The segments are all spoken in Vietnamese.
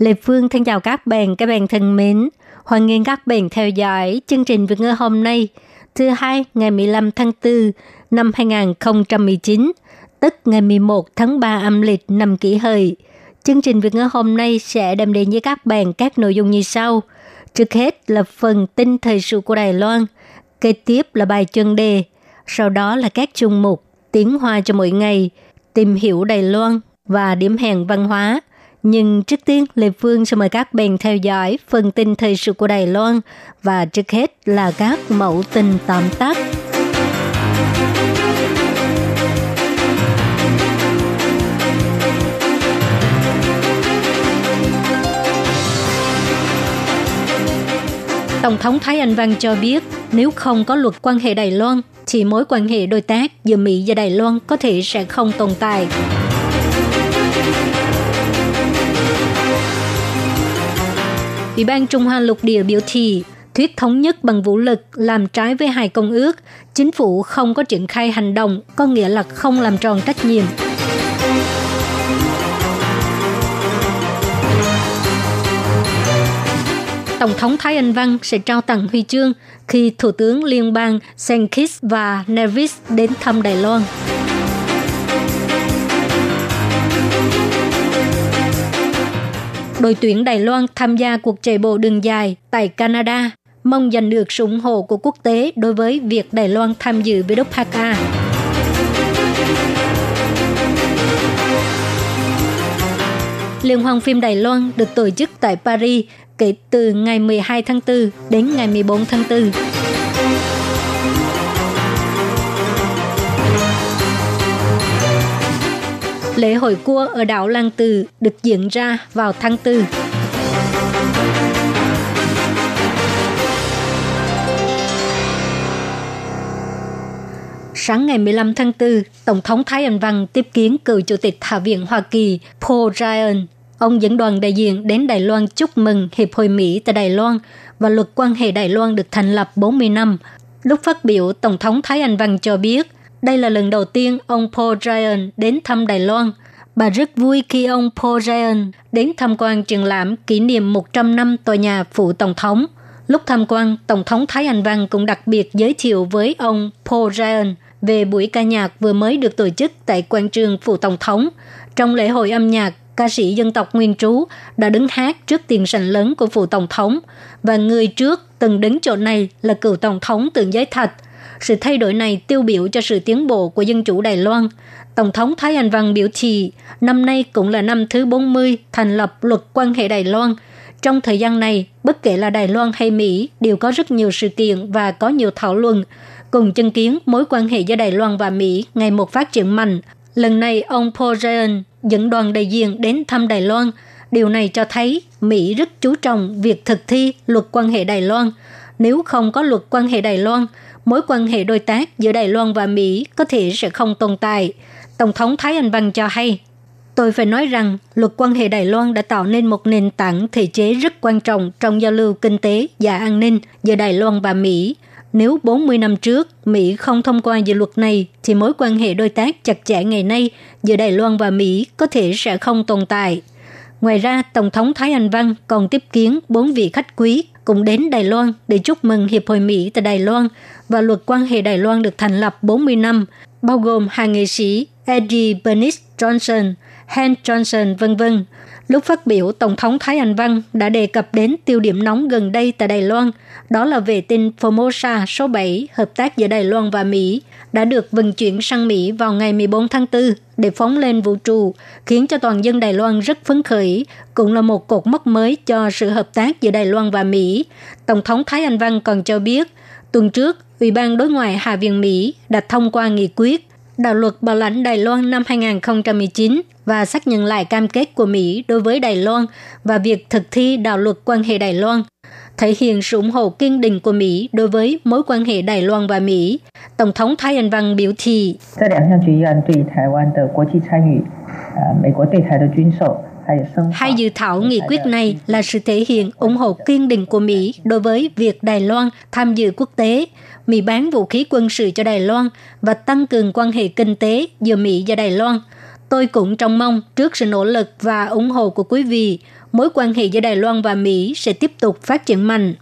Lê Phương thân chào các bạn, các bạn thân mến. Hoan nghênh các bạn theo dõi chương trình Việt ngữ hôm nay, thứ hai ngày 15 tháng 4 năm 2019, tức ngày 11 tháng 3 âm lịch năm kỷ hợi. Chương trình Việt ngữ hôm nay sẽ đem đến với các bạn các nội dung như sau. Trước hết là phần tin thời sự của Đài Loan, kế tiếp là bài chuyên đề, sau đó là các chung mục tiếng hoa cho mỗi ngày, tìm hiểu Đài Loan và điểm hẹn văn hóa. Nhưng trước tiên, Lê Phương sẽ mời các bạn theo dõi phần tin thời sự của Đài Loan và trước hết là các mẫu tin tóm tắt. Tổng thống Thái Anh Văn cho biết nếu không có luật quan hệ Đài Loan thì mối quan hệ đối tác giữa Mỹ và Đài Loan có thể sẽ không tồn tại. Ủy ban Trung Hoa lục địa biểu thị thuyết thống nhất bằng vũ lực làm trái với hai công ước, chính phủ không có triển khai hành động có nghĩa là không làm tròn trách nhiệm. Tổng thống Thái Anh Văn sẽ trao tặng huy chương khi Thủ tướng Liên bang Senkis và Nevis đến thăm Đài Loan. Đội tuyển Đài Loan tham gia cuộc chạy bộ đường dài tại Canada, mong giành được sự ủng hộ của quốc tế đối với việc Đài Loan tham dự với Park A. Liên hoan phim Đài Loan được tổ chức tại Paris kể từ ngày 12 tháng 4 đến ngày 14 tháng 4. Lễ hội cua ở đảo Lan Từ được diễn ra vào tháng 4. Sáng ngày 15 tháng 4, Tổng thống Thái Anh Văn tiếp kiến cựu Chủ tịch Hạ viện Hoa Kỳ Paul Ryan. Ông dẫn đoàn đại diện đến Đài Loan chúc mừng Hiệp hội Mỹ tại Đài Loan và luật quan hệ Đài Loan được thành lập 40 năm. Lúc phát biểu, Tổng thống Thái Anh Văn cho biết đây là lần đầu tiên ông Paul Ryan đến thăm Đài Loan. Bà rất vui khi ông Paul Ryan đến tham quan triển lãm kỷ niệm 100 năm tòa nhà phụ Tổng thống. Lúc tham quan, Tổng thống Thái Anh Văn cũng đặc biệt giới thiệu với ông Paul Ryan về buổi ca nhạc vừa mới được tổ chức tại quảng trường phụ Tổng thống. Trong lễ hội âm nhạc, ca sĩ dân tộc nguyên trú đã đứng hát trước tiền sảnh lớn của phụ Tổng thống và người trước từng đứng chỗ này là cựu Tổng thống Tượng Giới Thạch – sự thay đổi này tiêu biểu cho sự tiến bộ của dân chủ Đài Loan. Tổng thống Thái Anh Văn biểu thị năm nay cũng là năm thứ 40 thành lập luật quan hệ Đài Loan. Trong thời gian này, bất kể là Đài Loan hay Mỹ đều có rất nhiều sự kiện và có nhiều thảo luận, cùng chứng kiến mối quan hệ giữa Đài Loan và Mỹ ngày một phát triển mạnh. Lần này, ông Paul Ryan dẫn đoàn đại diện đến thăm Đài Loan. Điều này cho thấy Mỹ rất chú trọng việc thực thi luật quan hệ Đài Loan. Nếu không có luật quan hệ Đài Loan, mối quan hệ đối tác giữa Đài Loan và Mỹ có thể sẽ không tồn tại. Tổng thống Thái Anh Văn cho hay, Tôi phải nói rằng, luật quan hệ Đài Loan đã tạo nên một nền tảng thể chế rất quan trọng trong giao lưu kinh tế và an ninh giữa Đài Loan và Mỹ. Nếu 40 năm trước Mỹ không thông qua dự luật này, thì mối quan hệ đối tác chặt chẽ ngày nay giữa Đài Loan và Mỹ có thể sẽ không tồn tại. Ngoài ra, Tổng thống Thái Anh Văn còn tiếp kiến bốn vị khách quý cùng đến Đài Loan để chúc mừng Hiệp hội Mỹ tại Đài Loan và luật quan hệ Đài Loan được thành lập 40 năm, bao gồm hai nghệ sĩ Eddie Bernice Johnson, Hank Johnson, vân vân. Lúc phát biểu, Tổng thống Thái Anh Văn đã đề cập đến tiêu điểm nóng gần đây tại Đài Loan, đó là vệ tinh Formosa số 7, hợp tác giữa Đài Loan và Mỹ, đã được vận chuyển sang Mỹ vào ngày 14 tháng 4 để phóng lên vũ trụ, khiến cho toàn dân Đài Loan rất phấn khởi, cũng là một cột mốc mới cho sự hợp tác giữa Đài Loan và Mỹ. Tổng thống Thái Anh Văn còn cho biết, tuần trước, Ủy ban Đối ngoại Hạ viện Mỹ đã thông qua nghị quyết đạo luật bảo lãnh Đài Loan năm 2019 và xác nhận lại cam kết của Mỹ đối với Đài Loan và việc thực thi đạo luật quan hệ Đài Loan, thể hiện sự ủng hộ kiên định của Mỹ đối với mối quan hệ Đài Loan và Mỹ. Tổng thống Thái Anh Văn biểu thị, Hai dự thảo nghị quyết này là sự thể hiện ủng hộ kiên định của Mỹ đối với việc Đài Loan tham dự quốc tế, Mỹ bán vũ khí quân sự cho Đài Loan và tăng cường quan hệ kinh tế giữa Mỹ và Đài Loan. Tôi cũng trông mong trước sự nỗ lực và ủng hộ của quý vị, mối quan hệ giữa Đài Loan và Mỹ sẽ tiếp tục phát triển mạnh.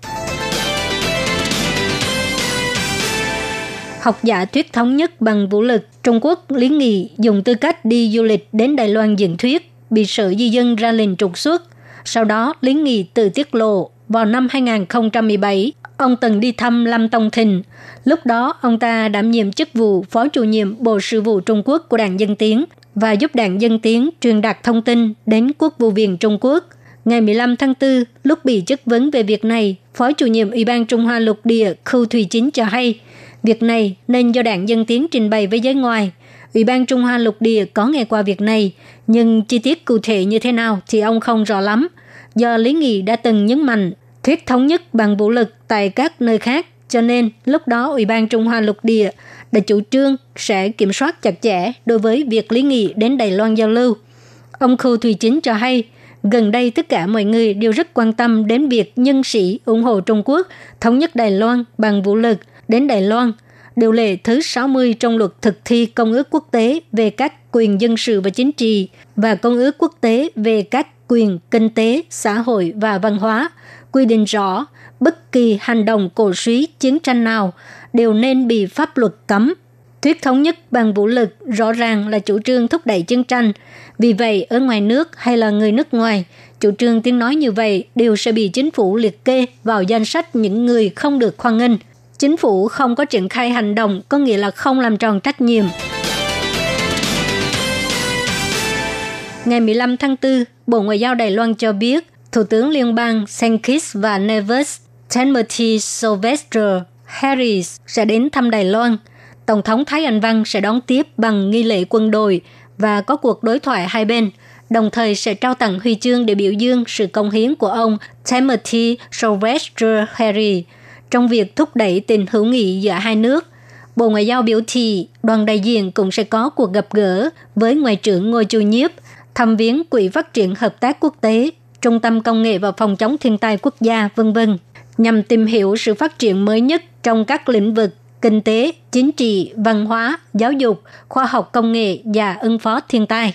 Học giả thuyết thống nhất bằng vũ lực, Trung Quốc lý nghị dùng tư cách đi du lịch đến Đài Loan dựng thuyết, bị sở di dân ra lệnh trục xuất. Sau đó, Lý Nghị tự tiết lộ vào năm 2017, ông từng đi thăm Lâm Tông thịnh Lúc đó, ông ta đảm nhiệm chức vụ Phó chủ nhiệm Bộ Sự vụ Trung Quốc của Đảng Dân Tiến và giúp Đảng Dân Tiến truyền đạt thông tin đến Quốc vụ viện Trung Quốc. Ngày 15 tháng 4, lúc bị chất vấn về việc này, Phó chủ nhiệm Ủy ban Trung Hoa Lục Địa Khưu Thùy Chính cho hay, việc này nên do Đảng Dân Tiến trình bày với giới ngoài. Ủy ban Trung Hoa Lục Địa có nghe qua việc này, nhưng chi tiết cụ thể như thế nào thì ông không rõ lắm. Do Lý Nghị đã từng nhấn mạnh thuyết thống nhất bằng vũ lực tại các nơi khác, cho nên lúc đó Ủy ban Trung Hoa Lục Địa đã chủ trương sẽ kiểm soát chặt chẽ đối với việc Lý Nghị đến Đài Loan giao lưu. Ông Khu Thùy Chính cho hay, gần đây tất cả mọi người đều rất quan tâm đến việc nhân sĩ ủng hộ Trung Quốc thống nhất Đài Loan bằng vũ lực đến Đài Loan. Điều lệ thứ 60 trong luật thực thi Công ước Quốc tế về các quyền dân sự và chính trị và Công ước Quốc tế về các quyền kinh tế, xã hội và văn hóa quy định rõ bất kỳ hành động cổ suý chiến tranh nào đều nên bị pháp luật cấm. Thuyết thống nhất bằng vũ lực rõ ràng là chủ trương thúc đẩy chiến tranh. Vì vậy, ở ngoài nước hay là người nước ngoài, chủ trương tiếng nói như vậy đều sẽ bị chính phủ liệt kê vào danh sách những người không được khoan nghênh. Chính phủ không có triển khai hành động có nghĩa là không làm tròn trách nhiệm. Ngày 15 tháng 4, Bộ Ngoại giao Đài Loan cho biết Thủ tướng Liên bang Senkis và Neves Timothy Sylvester Harris sẽ đến thăm Đài Loan. Tổng thống Thái Anh Văn sẽ đón tiếp bằng nghi lễ quân đội và có cuộc đối thoại hai bên, đồng thời sẽ trao tặng huy chương để biểu dương sự công hiến của ông Timothy Sylvester Harris trong việc thúc đẩy tình hữu nghị giữa hai nước. Bộ Ngoại giao biểu thị đoàn đại diện cũng sẽ có cuộc gặp gỡ với Ngoại trưởng Ngô Chu Nhiếp, thăm viếng Quỹ phát triển hợp tác quốc tế Trung tâm Công nghệ và Phòng chống thiên tai quốc gia, vân vân, nhằm tìm hiểu sự phát triển mới nhất trong các lĩnh vực kinh tế, chính trị, văn hóa, giáo dục, khoa học công nghệ và ứng phó thiên tai.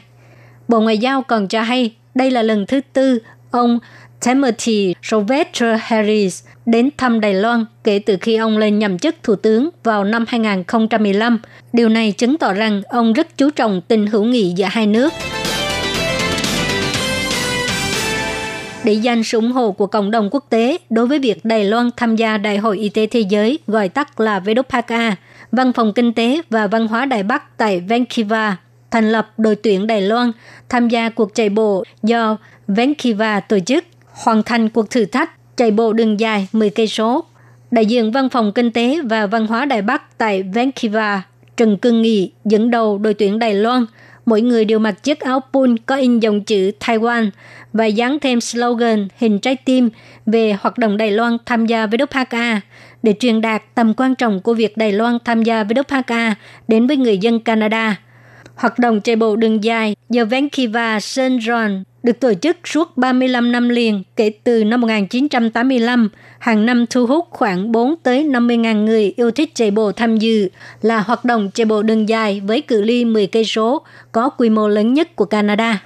Bộ Ngoại giao còn cho hay đây là lần thứ tư ông Timothy Sylvester Harris đến thăm Đài Loan kể từ khi ông lên nhậm chức thủ tướng vào năm 2015. Điều này chứng tỏ rằng ông rất chú trọng tình hữu nghị giữa hai nước. để giành sự ủng hộ của cộng đồng quốc tế đối với việc Đài Loan tham gia Đại hội Y tế Thế giới, gọi tắt là WPA, Văn phòng Kinh tế và Văn hóa Đài Bắc tại Vancouver thành lập đội tuyển Đài Loan tham gia cuộc chạy bộ do Vancouver tổ chức, hoàn thành cuộc thử thách chạy bộ đường dài 10 cây số. Đại diện Văn phòng Kinh tế và Văn hóa Đài Bắc tại Vancouver, Trần Cương Nghị dẫn đầu đội tuyển Đài Loan – mỗi người đều mặc chiếc áo pun có in dòng chữ Taiwan và dán thêm slogan hình trái tim về hoạt động Đài Loan tham gia với WPA để truyền đạt tầm quan trọng của việc Đài Loan tham gia với WPA đến với người dân Canada. Hoạt động chạy bộ đường dài do Vancouver St. John được tổ chức suốt 35 năm liền kể từ năm 1985, hàng năm thu hút khoảng 4 tới 50 ngàn người yêu thích chạy bộ tham dự, là hoạt động chạy bộ đường dài với cự ly 10 cây số có quy mô lớn nhất của Canada.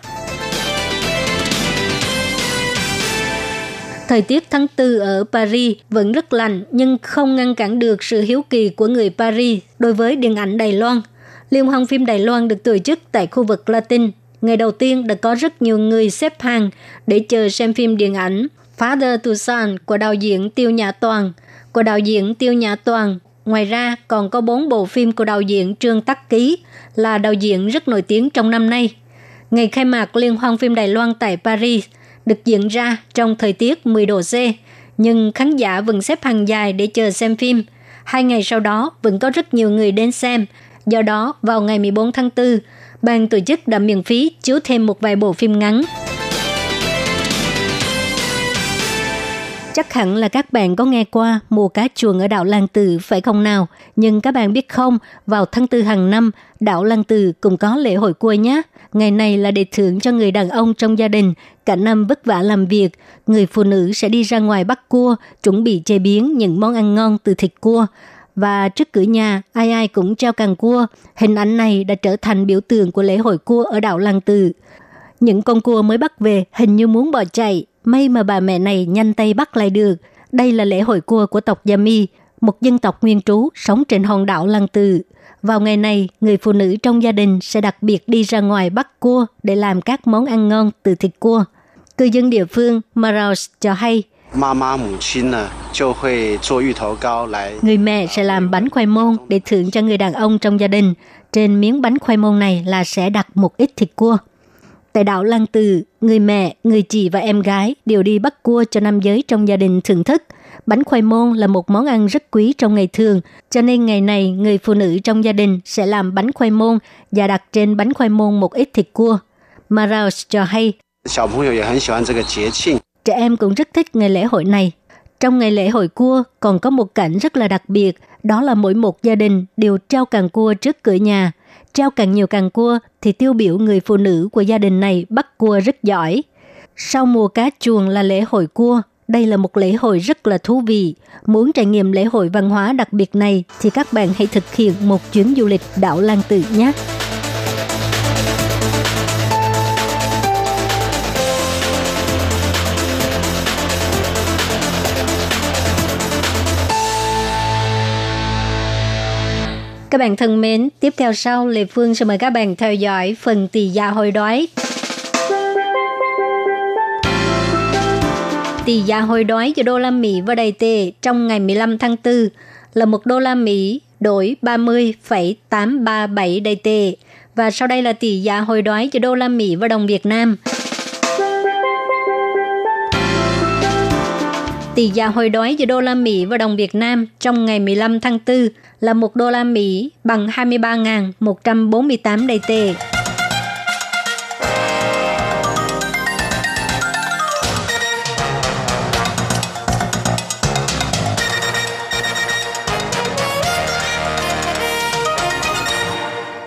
Thời tiết tháng 4 ở Paris vẫn rất lạnh nhưng không ngăn cản được sự hiếu kỳ của người Paris đối với điện ảnh Đài Loan. Liên hoan phim Đài Loan được tổ chức tại khu vực Latin Ngày đầu tiên đã có rất nhiều người xếp hàng để chờ xem phim điện ảnh Father to Son của đạo diễn Tiêu Nhã Toàn. Của đạo diễn Tiêu Nhã Toàn, ngoài ra còn có bốn bộ phim của đạo diễn Trương Tắc Ký là đạo diễn rất nổi tiếng trong năm nay. Ngày khai mạc Liên hoan phim Đài Loan tại Paris được diễn ra trong thời tiết 10 độ C, nhưng khán giả vẫn xếp hàng dài để chờ xem phim. Hai ngày sau đó vẫn có rất nhiều người đến xem, Do đó, vào ngày 14 tháng 4, ban tổ chức đã miễn phí chiếu thêm một vài bộ phim ngắn. Chắc hẳn là các bạn có nghe qua mùa cá chuồng ở đảo Lan Từ phải không nào? Nhưng các bạn biết không, vào tháng tư hàng năm, đảo Lan Từ cũng có lễ hội cua nhé. Ngày này là để thưởng cho người đàn ông trong gia đình, cả năm vất vả làm việc. Người phụ nữ sẽ đi ra ngoài bắt cua, chuẩn bị chế biến những món ăn ngon từ thịt cua và trước cửa nhà ai ai cũng treo càng cua. Hình ảnh này đã trở thành biểu tượng của lễ hội cua ở đảo Lăng Từ. Những con cua mới bắt về hình như muốn bỏ chạy, may mà bà mẹ này nhanh tay bắt lại được. Đây là lễ hội cua của tộc Yami, một dân tộc nguyên trú sống trên hòn đảo Lăng Từ. Vào ngày này, người phụ nữ trong gia đình sẽ đặc biệt đi ra ngoài bắt cua để làm các món ăn ngon từ thịt cua. Cư dân địa phương Maraus cho hay – Người mẹ sẽ làm bánh khoai môn để thưởng cho người đàn ông trong gia đình. Trên miếng bánh khoai môn này là sẽ đặt một ít thịt cua. Tại đảo Lan Từ, người mẹ, người chị và em gái đều đi bắt cua cho nam giới trong gia đình thưởng thức. Bánh khoai môn là một món ăn rất quý trong ngày thường, cho nên ngày này người phụ nữ trong gia đình sẽ làm bánh khoai môn và đặt trên bánh khoai môn một ít thịt cua. Maraus cho hay, Trẻ em cũng rất thích ngày lễ hội này. Trong ngày lễ hội cua còn có một cảnh rất là đặc biệt, đó là mỗi một gia đình đều treo càng cua trước cửa nhà. Treo càng nhiều càng cua thì tiêu biểu người phụ nữ của gia đình này bắt cua rất giỏi. Sau mùa cá chuồng là lễ hội cua, đây là một lễ hội rất là thú vị. Muốn trải nghiệm lễ hội văn hóa đặc biệt này thì các bạn hãy thực hiện một chuyến du lịch đảo Lan Tự nhé. Các bạn thân mến, tiếp theo sau Lê Phương sẽ mời các bạn theo dõi phần tỷ giá hồi đói Tỷ giá hồi đói giữa đô la Mỹ và đài tệ trong ngày 15 tháng 4 là một đô la Mỹ đổi 30,837 đài tệ. Và sau đây là tỷ giá hồi đói giữa đô la Mỹ và đồng Việt Nam. Tỷ giá hồi đoái giữa đô la Mỹ và đồng Việt Nam trong ngày 15 tháng 4 là 1 đô la Mỹ bằng 23.148 đầy tệ.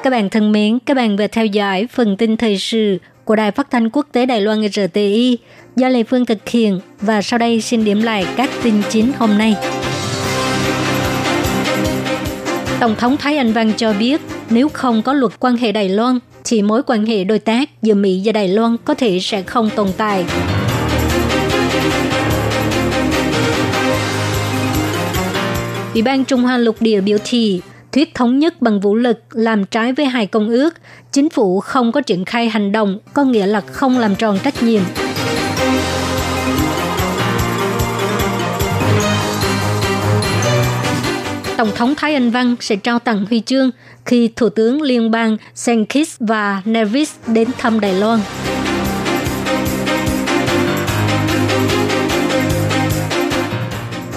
Các bạn thân mến, các bạn vừa theo dõi phần tin thời sự của Đài Phát thanh Quốc tế Đài Loan RTI do Lê Phương thực hiện và sau đây xin điểm lại các tin chính hôm nay. Tổng thống Thái Anh Văn cho biết nếu không có luật quan hệ Đài Loan thì mối quan hệ đối tác giữa Mỹ và Đài Loan có thể sẽ không tồn tại. Ủy ban Trung Hoa lục địa biểu thị thuyết thống nhất bằng vũ lực làm trái với hai công ước, chính phủ không có triển khai hành động, có nghĩa là không làm tròn trách nhiệm. Tổng thống Thái Anh Văn sẽ trao tặng huy chương khi Thủ tướng Liên bang Senkis và Nevis đến thăm Đài Loan.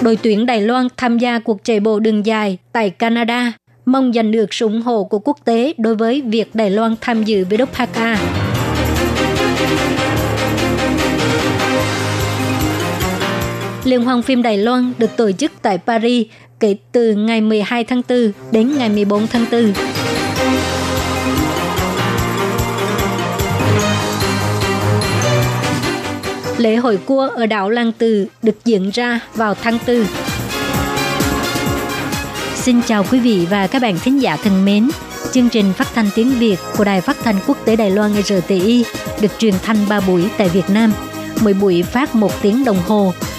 Đội tuyển Đài Loan tham gia cuộc chạy bộ đường dài tại Canada, mong giành được sự ủng hộ của quốc tế đối với việc Đài Loan tham dự WPA. Liên hoan phim Đài Loan được tổ chức tại Paris kể từ ngày 12 tháng 4 đến ngày 14 tháng 4. Lễ hội cua ở đảo Lan Từ được diễn ra vào tháng 4. Xin chào quý vị và các bạn thính giả thân mến. Chương trình phát thanh tiếng Việt của Đài Phát thanh Quốc tế Đài Loan RTI được truyền thanh 3 buổi tại Việt Nam. Mỗi buổi phát 1 tiếng đồng hồ.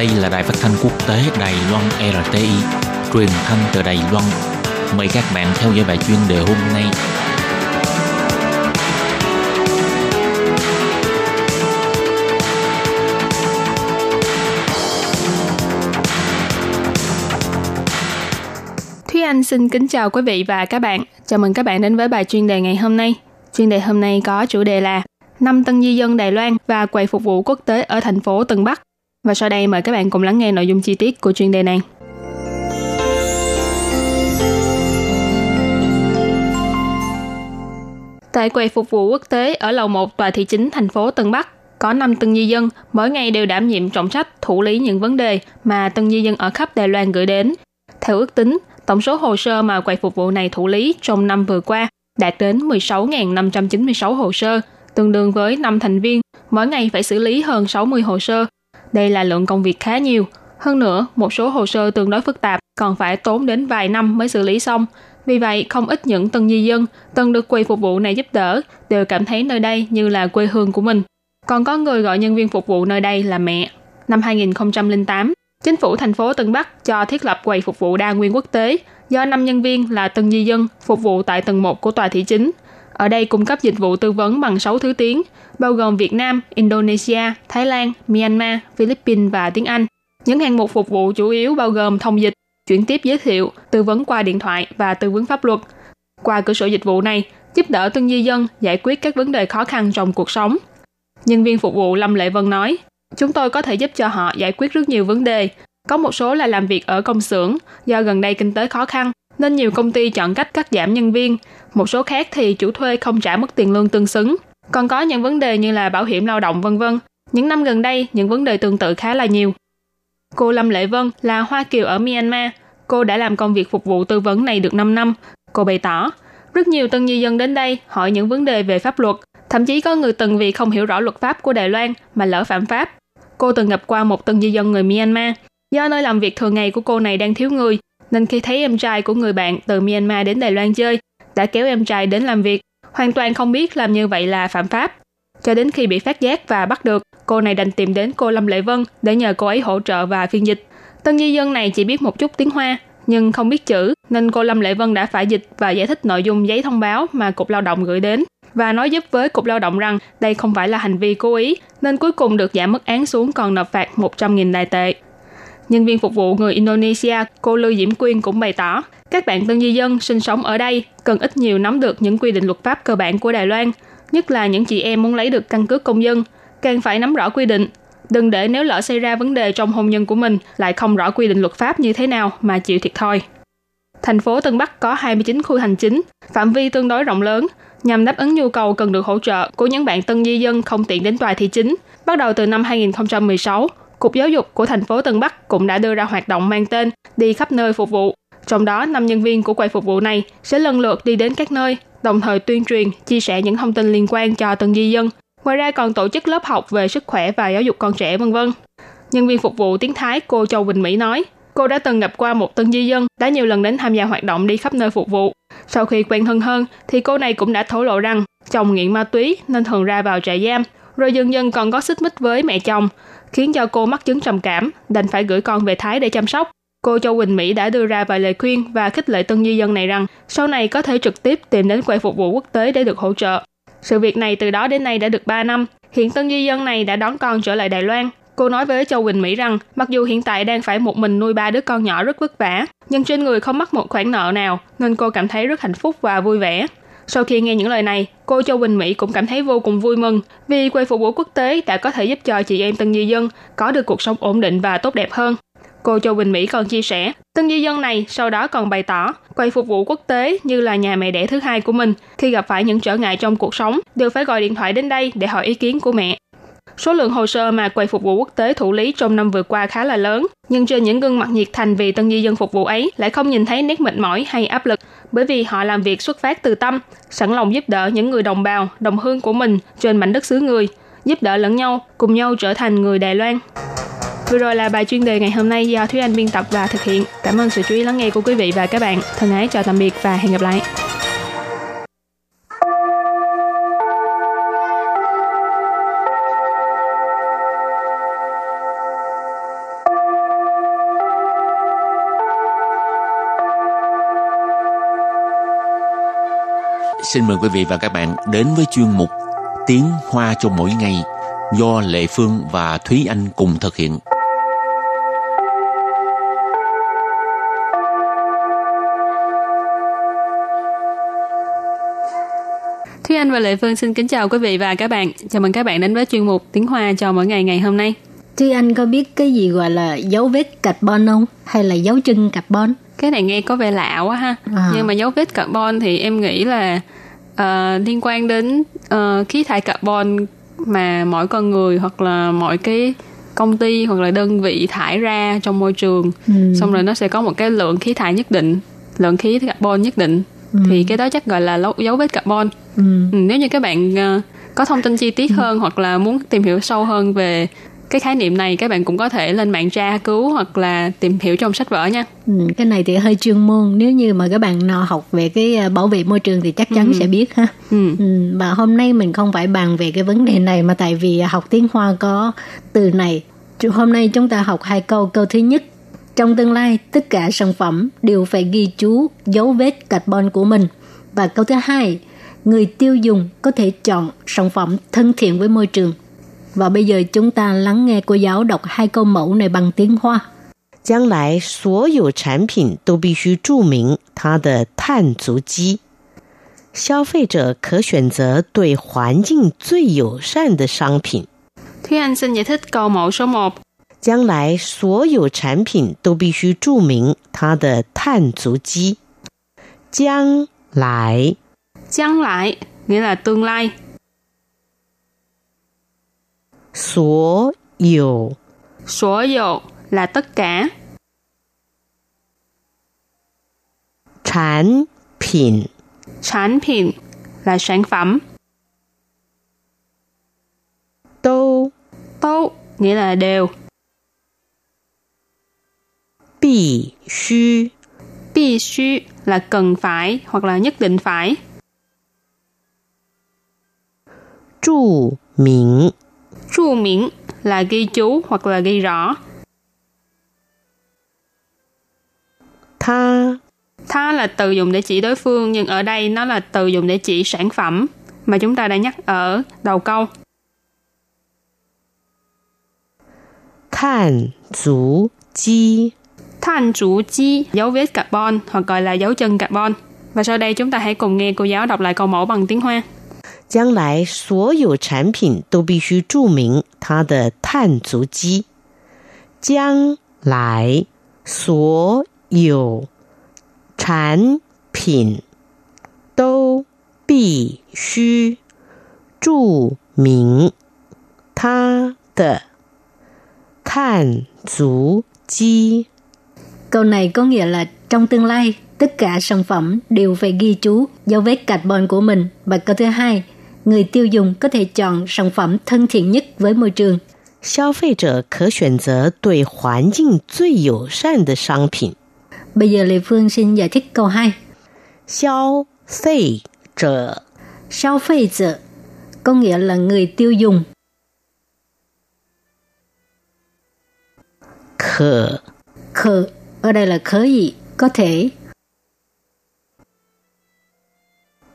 Đây là đài phát thanh quốc tế Đài Loan RTI, truyền thanh từ Đài Loan. Mời các bạn theo dõi bài chuyên đề hôm nay. Thúy Anh xin kính chào quý vị và các bạn. Chào mừng các bạn đến với bài chuyên đề ngày hôm nay. Chuyên đề hôm nay có chủ đề là năm tân di dân Đài Loan và quầy phục vụ quốc tế ở thành phố Tân Bắc. Và sau đây mời các bạn cùng lắng nghe nội dung chi tiết của chuyên đề này. Tại quầy phục vụ quốc tế ở lầu 1 tòa thị chính thành phố Tân Bắc, có 5 tân di dân mỗi ngày đều đảm nhiệm trọng trách thủ lý những vấn đề mà tân di dân ở khắp Đài Loan gửi đến. Theo ước tính, tổng số hồ sơ mà quầy phục vụ này thủ lý trong năm vừa qua đạt đến 16.596 hồ sơ, tương đương với 5 thành viên, mỗi ngày phải xử lý hơn 60 hồ sơ. Đây là lượng công việc khá nhiều. Hơn nữa, một số hồ sơ tương đối phức tạp còn phải tốn đến vài năm mới xử lý xong. Vì vậy, không ít những tân di dân từng được quầy phục vụ này giúp đỡ đều cảm thấy nơi đây như là quê hương của mình. Còn có người gọi nhân viên phục vụ nơi đây là mẹ. Năm 2008, chính phủ thành phố Tân Bắc cho thiết lập quầy phục vụ đa nguyên quốc tế do 5 nhân viên là tân di dân phục vụ tại tầng 1 của tòa thị chính. Ở đây cung cấp dịch vụ tư vấn bằng 6 thứ tiếng, bao gồm Việt Nam, Indonesia, Thái Lan, Myanmar, Philippines và tiếng Anh. Những hạng mục phục vụ chủ yếu bao gồm thông dịch, chuyển tiếp giới thiệu, tư vấn qua điện thoại và tư vấn pháp luật. Qua cửa sổ dịch vụ này, giúp đỡ tân di dân giải quyết các vấn đề khó khăn trong cuộc sống. Nhân viên phục vụ Lâm Lệ Vân nói, chúng tôi có thể giúp cho họ giải quyết rất nhiều vấn đề. Có một số là làm việc ở công xưởng, do gần đây kinh tế khó khăn, nên nhiều công ty chọn cách cắt giảm nhân viên. Một số khác thì chủ thuê không trả mức tiền lương tương xứng. Còn có những vấn đề như là bảo hiểm lao động vân vân. Những năm gần đây, những vấn đề tương tự khá là nhiều. Cô Lâm Lệ Vân là Hoa Kiều ở Myanmar. Cô đã làm công việc phục vụ tư vấn này được 5 năm. Cô bày tỏ, rất nhiều tân di dân đến đây hỏi những vấn đề về pháp luật. Thậm chí có người từng vì không hiểu rõ luật pháp của Đài Loan mà lỡ phạm pháp. Cô từng gặp qua một tân di dân người Myanmar. Do nơi làm việc thường ngày của cô này đang thiếu người, nên khi thấy em trai của người bạn từ Myanmar đến Đài Loan chơi, đã kéo em trai đến làm việc, hoàn toàn không biết làm như vậy là phạm pháp. Cho đến khi bị phát giác và bắt được, cô này đành tìm đến cô Lâm Lệ Vân để nhờ cô ấy hỗ trợ và phiên dịch. Tân di dân này chỉ biết một chút tiếng Hoa, nhưng không biết chữ, nên cô Lâm Lệ Vân đã phải dịch và giải thích nội dung giấy thông báo mà Cục Lao động gửi đến và nói giúp với Cục Lao động rằng đây không phải là hành vi cố ý, nên cuối cùng được giảm mức án xuống còn nộp phạt 100.000 đài tệ. Nhân viên phục vụ người Indonesia, cô Lưu Diễm Quyên cũng bày tỏ, các bạn tân di dân sinh sống ở đây cần ít nhiều nắm được những quy định luật pháp cơ bản của Đài Loan, nhất là những chị em muốn lấy được căn cước công dân, càng phải nắm rõ quy định. Đừng để nếu lỡ xảy ra vấn đề trong hôn nhân của mình lại không rõ quy định luật pháp như thế nào mà chịu thiệt thòi. Thành phố Tân Bắc có 29 khu hành chính, phạm vi tương đối rộng lớn, nhằm đáp ứng nhu cầu cần được hỗ trợ của những bạn tân di dân không tiện đến tòa thị chính. Bắt đầu từ năm 2016, Cục Giáo dục của thành phố Tân Bắc cũng đã đưa ra hoạt động mang tên Đi khắp nơi phục vụ. Trong đó, 5 nhân viên của quầy phục vụ này sẽ lần lượt đi đến các nơi, đồng thời tuyên truyền, chia sẻ những thông tin liên quan cho từng di dân. Ngoài ra còn tổ chức lớp học về sức khỏe và giáo dục con trẻ vân vân. Nhân viên phục vụ tiếng Thái cô Châu Bình Mỹ nói, cô đã từng gặp qua một tân di dân đã nhiều lần đến tham gia hoạt động đi khắp nơi phục vụ. Sau khi quen thân hơn, thì cô này cũng đã thổ lộ rằng chồng nghiện ma túy nên thường ra vào trại giam, rồi dần dần còn có xích mích với mẹ chồng, khiến cho cô mắc chứng trầm cảm, đành phải gửi con về Thái để chăm sóc. Cô Châu Quỳnh Mỹ đã đưa ra vài lời khuyên và khích lệ tân di dân này rằng sau này có thể trực tiếp tìm đến quầy phục vụ quốc tế để được hỗ trợ. Sự việc này từ đó đến nay đã được 3 năm. Hiện tân di dân này đã đón con trở lại Đài Loan. Cô nói với Châu Quỳnh Mỹ rằng mặc dù hiện tại đang phải một mình nuôi ba đứa con nhỏ rất vất vả, nhưng trên người không mắc một khoản nợ nào nên cô cảm thấy rất hạnh phúc và vui vẻ. Sau khi nghe những lời này, cô Châu Bình Mỹ cũng cảm thấy vô cùng vui mừng vì quầy phục vụ quốc tế đã có thể giúp cho chị em tân di dân có được cuộc sống ổn định và tốt đẹp hơn. Cô Châu Bình Mỹ còn chia sẻ, tân di dân này sau đó còn bày tỏ quầy phục vụ quốc tế như là nhà mẹ đẻ thứ hai của mình. Khi gặp phải những trở ngại trong cuộc sống, đều phải gọi điện thoại đến đây để hỏi ý kiến của mẹ. Số lượng hồ sơ mà quầy phục vụ quốc tế thủ lý trong năm vừa qua khá là lớn, nhưng trên những gương mặt nhiệt thành vì tân di dân phục vụ ấy lại không nhìn thấy nét mệt mỏi hay áp lực, bởi vì họ làm việc xuất phát từ tâm, sẵn lòng giúp đỡ những người đồng bào, đồng hương của mình trên mảnh đất xứ người, giúp đỡ lẫn nhau, cùng nhau trở thành người Đài Loan. Vừa rồi là bài chuyên đề ngày hôm nay do Thúy Anh biên tập và thực hiện. Cảm ơn sự chú ý lắng nghe của quý vị và các bạn. Thân ái chào tạm biệt và hẹn gặp lại. Xin mời quý vị và các bạn đến với chuyên mục Tiếng Hoa cho mỗi ngày do Lệ Phương và Thúy Anh cùng thực hiện. Thúy Anh và Lệ Phương xin kính chào quý vị và các bạn. Chào mừng các bạn đến với chuyên mục Tiếng Hoa cho mỗi ngày ngày hôm nay. Thúy Anh có biết cái gì gọi là dấu vết carbon không? Hay là dấu chân carbon? Cái này nghe có vẻ lạ quá ha. À. Nhưng mà dấu vết carbon thì em nghĩ là uh, liên quan đến uh, khí thải carbon mà mỗi con người hoặc là mỗi cái công ty hoặc là đơn vị thải ra trong môi trường. Ừ. xong rồi nó sẽ có một cái lượng khí thải nhất định lượng khí carbon nhất định. Thì cái đó chắc gọi là dấu vết carbon. Ừ. Ừ, nếu như các bạn ờ, có thông tin chi tiết hơn hoặc là muốn tìm hiểu sâu hơn về cái khái niệm này các bạn cũng có thể lên mạng tra cứu hoặc là tìm hiểu trong sách vở nha. Ừ, cái này thì hơi chuyên môn. Nếu như mà các bạn nào học về cái à, bảo vệ môi trường thì chắc chắn sẽ biết ha. Ừ. ừ, và hôm nay mình không phải bàn về cái vấn đề này mà tại vì học tiếng hoa có từ này. Hôm nay chúng ta học hai câu. Câu thứ nhất trong tương lai tất cả sản phẩm đều phải ghi chú dấu vết carbon của mình. Và câu thứ hai người tiêu dùng có thể chọn sản phẩm thân thiện với môi trường và bây giờ chúng ta lắng nghe cô giáo đọc hai câu mẫu này bằng tiếng hoa 将来所有产品都必须注明它的碳足迹。消费者可选择对环境最友善的商品。 Thúy Anh xin giải thích câu mẫu số 1将来所有产品都必须注明它的碳足迹。将来 将lại nghĩa là tương lai Số yếu Số yếu là tất cả. Sản phẩm Sản phẩm là sản phẩm. Tô Tô nghĩa là đều. Bì xu Bì xu là cần phải hoặc là nhất định phải. Chú mình chu miệng là ghi chú hoặc là ghi rõ. Tha Tha là từ dùng để chỉ đối phương, nhưng ở đây nó là từ dùng để chỉ sản phẩm mà chúng ta đã nhắc ở đầu câu. Than chú chi Than chú chi, dấu vết carbon hoặc gọi là dấu chân carbon. Và sau đây chúng ta hãy cùng nghe cô giáo đọc lại câu mẫu bằng tiếng Hoa. 将来所有产品都必须注明它的碳足迹。将来所有产品都必须注明它的碳足迹。 Câu này có nghĩa là trong tương lai, tất cả sản phẩm đều phải ghi chú dấu vết carbon của mình. Và câu thứ hai, người tiêu dùng có thể chọn sản phẩm thân thiện nhất với môi trường. 消费者可选择对环境最友善的商品。 Bây giờ Lê Phương xin giải thích câu 2. 消费者 Sao phê者có nghĩa là người tiêu dùng. 可 Khờ ở đây là khớ gì? Có thể.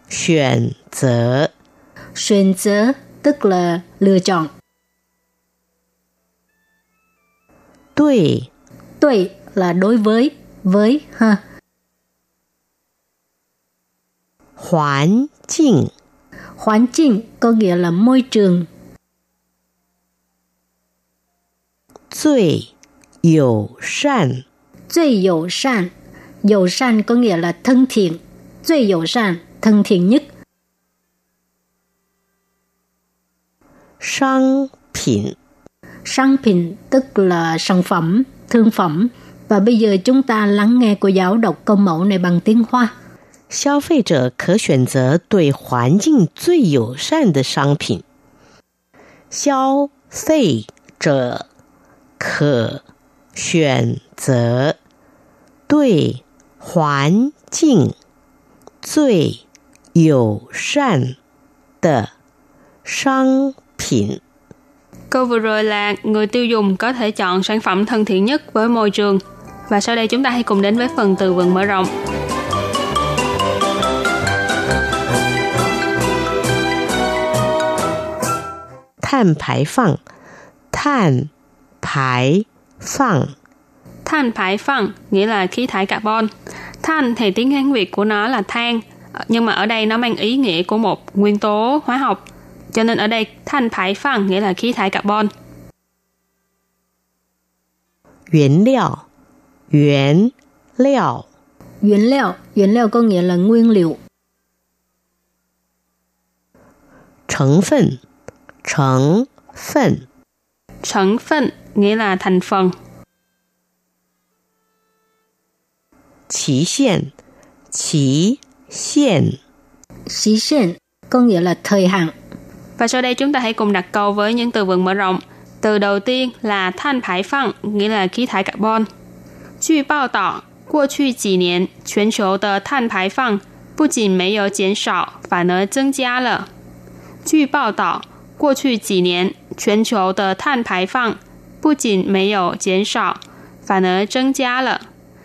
选择 Xuyên giới tức là lựa chọn. Tuy Tuy là đối với, với ha. Hoàn 境 Hoàn 境 có nghĩa là môi trường. Tuy Dầu sàn Tuy dầu sàn Dầu sàn có nghĩa là thân thiện. Tuy dầu sàn, thân thiện nhất. 商品 商品tức là sản phẩm, thương phẩm. Và bây giờ chúng ta lắng nghe cô giáo đọc câu mẫu này bằng tiếng Hoa. 消费者可选择对环境最友善的商品。消费者 可选择对环境最友善的商品。 Câu vừa rồi là người tiêu dùng có thể chọn sản phẩm thân thiện nhất với môi trường. Và sau đây chúng ta hãy cùng đến với phần từ vựng mở rộng. 碳排放，碳排放 Than排phăng nghĩa là khí thải carbon. Than thì tiếng Hán Việt của nó là than, nhưng mà ở đây nó mang ý nghĩa của một nguyên tố hóa học. cho nên ở đây than 排放 nghĩa là khí thải carbon. Nguyên liệu Nguyên liệu Nguyên liệu Nguyên liệu có nghĩa là nguyên liệu. Thành phần Thành phần Thành phần nghĩa là thành phần. Kỳ hạn Kỳ hạn Kỳ hạn có nghĩa là thời hạn. Và sau đây chúng ta hãy cùng đặt câu với những từ vựng mở rộng. Từ đầu tiên là than排放, nghĩa là khí thải carbon. 据报道，过去几年，全球的碳排放不仅没有减少，反而增加了。据报道，过去几年，全球的碳排放不仅没有减少，反而增加了。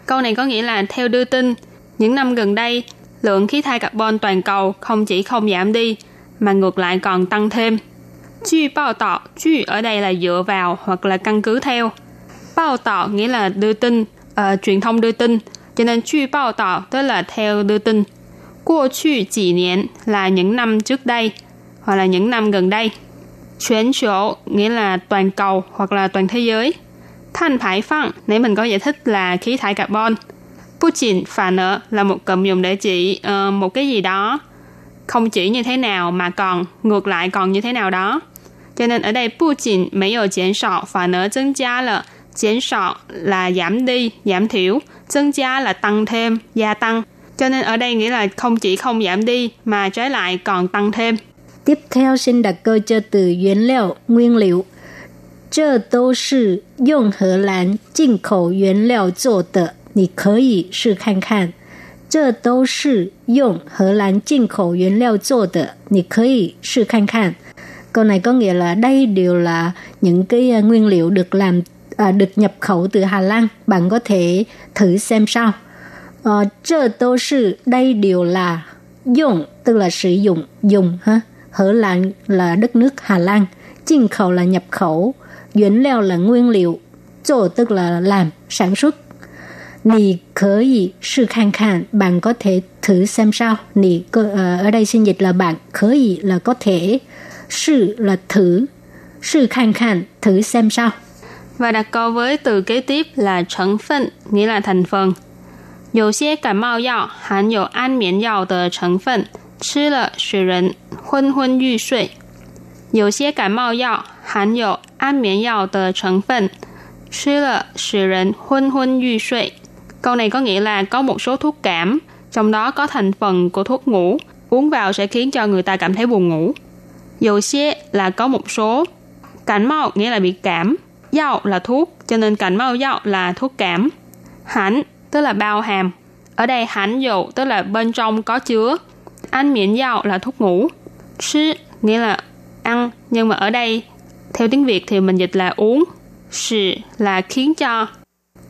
Câu này có nghĩa là theo đưa tin, những năm gần đây, lượng khí thải carbon toàn cầu không chỉ không giảm đi, mà ngược lại còn tăng thêm. Truy bao tỏ, truy ở đây là dựa vào hoặc là căn cứ theo. Bao tỏ nghĩa là đưa tin, ờ, truyền thông đưa tin, cho nên truy bao tỏ tức là theo đưa tin. Qua chu chỉ niên là những năm trước đây, hoặc là những năm gần đây. 全球 nghĩa là toàn cầu hoặc là toàn thế giới. Thanh thải phăng, nãy mình có giải thích là khí thải carbon. Putin phản ở là một cụm dùng để chỉ uh, một cái gì đó không chỉ như thế nào mà còn ngược lại còn như thế nào đó. Cho nên ở đây bù chỉnh mấy ở减少, phản ở增加了.减少là giảm đi, giảm thiểu.增加là tăng thêm, gia tăng. Cho nên ở đây nghĩa là không chỉ không giảm đi mà trái lại còn tăng thêm. Tiếp theo xin đặt câu cho từ nguyên liệu, nguyên liệu. 这都是用荷兰进口原料做的，你可以试看看。 这都是用荷兰进口原料做的，你可以试看看。Câu này có nghĩa là đây đều là những cái à, nguyên liệu được làm à, được nhập khẩu từ Hà Lan. Bạn có thể thử xem sao. Ờ, 这都是 đây đều là dùng tức là sử dụng dùng ha. Hở Lan là đất nước Hà Lan, Jin khẩu là nhập khẩu, Nguyên liệu là nguyên liệu, Chỗ tức là làm, sản xuất. Nì khởi ý sư khăn khăn, bạn có thể thử xem sao. Nì có- ờ, ở đây xin dịch là bạn, khởi ý là có thể, sư là thử, sư khăn khăn, thử xem sao. Và đặt câu với từ kế tiếp là thành phần, nghĩa là thành phần. 有些感冒药含有安眠药的成分，吃了使人昏昏欲睡。有些感冒药含有安眠药的成分，吃了使人昏昏欲睡。 Câu này có nghĩa là có một số thuốc cảm, trong đó có thành phần của thuốc ngủ, uống vào sẽ khiến cho người ta cảm thấy buồn ngủ. Dầu xe là có một số, cảnh mau nghĩa là bị cảm, dạo là thuốc, cho nên cảnh mau dạo là thuốc cảm. Hẳn tức là bao hàm. Ở đây hẳn dầu tức là bên trong có chứa. Ăn miễn dạo là thuốc ngủ. Sư nghĩa là ăn, nhưng mà ở đây theo tiếng Việt thì mình dịch là uống. Sư là khiến cho.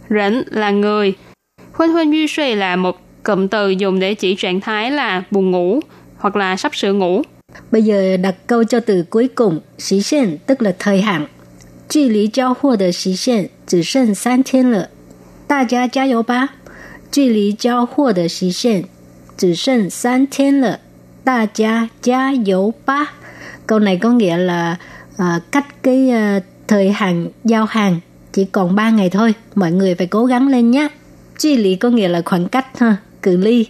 Rỉnh là người. Huân huân yu suy là một cụm từ dùng để chỉ trạng thái là buồn ngủ hoặc là sắp sửa ngủ. Bây giờ đặt câu cho từ cuối cùng, xí限 tức là thời hạn. 距离交货的期限只剩三天了，大家加油吧！距离交货的期限只剩三天了，大家加油吧! Câu này có nghĩa là à, cách cái à, thời hạn giao hàng chỉ còn 3 ngày thôi, mọi người phải cố gắng lên nhé. 距lý có nghĩa là khoảng cách ha, cự ly.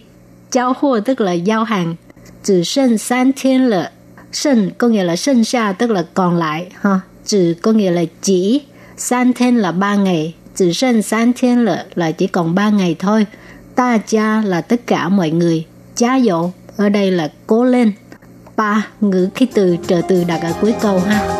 Giao货tức là giao hàng. Chỉ 剩三天了 Sân có nghĩa là sân xa tức là còn lại ha. Chỉ có nghĩa là chỉ. San thiên là ba ngày. Chỉ sân san thiên là, là chỉ còn ba ngày thôi. Ta cha là tất cả mọi người. Cha dỗ ở đây là cố lên. Ba ngữ khí từ trợ từ đặt ở cuối câu ha.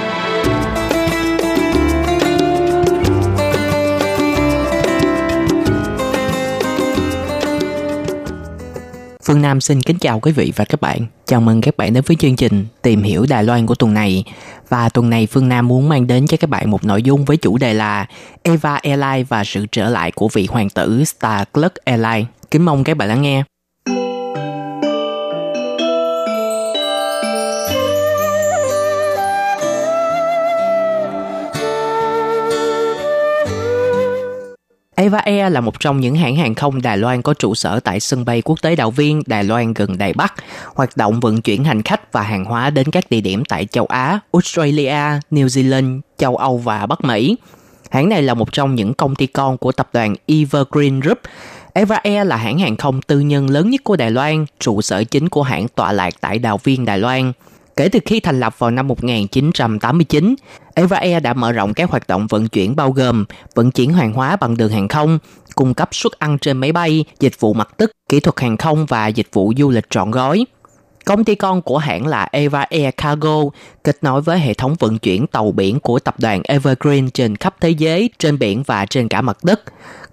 Phương Nam xin kính chào quý vị và các bạn. Chào mừng các bạn đến với chương trình Tìm hiểu Đài Loan của tuần này. Và tuần này Phương Nam muốn mang đến cho các bạn một nội dung với chủ đề là Eva Airlines và sự trở lại của vị hoàng tử Star Club Airlines. Kính mong các bạn lắng nghe. Eva Air là một trong những hãng hàng không Đài Loan có trụ sở tại sân bay quốc tế Đạo Viên, Đài Loan gần Đài Bắc, hoạt động vận chuyển hành khách và hàng hóa đến các địa điểm tại châu Á, Australia, New Zealand, châu Âu và Bắc Mỹ. Hãng này là một trong những công ty con của tập đoàn Evergreen Group. Eva Air là hãng hàng không tư nhân lớn nhất của Đài Loan, trụ sở chính của hãng tọa lạc tại Đào Viên, Đài Loan. Kể từ khi thành lập vào năm 1989, Eva Air đã mở rộng các hoạt động vận chuyển bao gồm vận chuyển hàng hóa bằng đường hàng không, cung cấp suất ăn trên máy bay, dịch vụ mặt tức, kỹ thuật hàng không và dịch vụ du lịch trọn gói. Công ty con của hãng là Eva Air Cargo, kết nối với hệ thống vận chuyển tàu biển của tập đoàn Evergreen trên khắp thế giới, trên biển và trên cả mặt đất.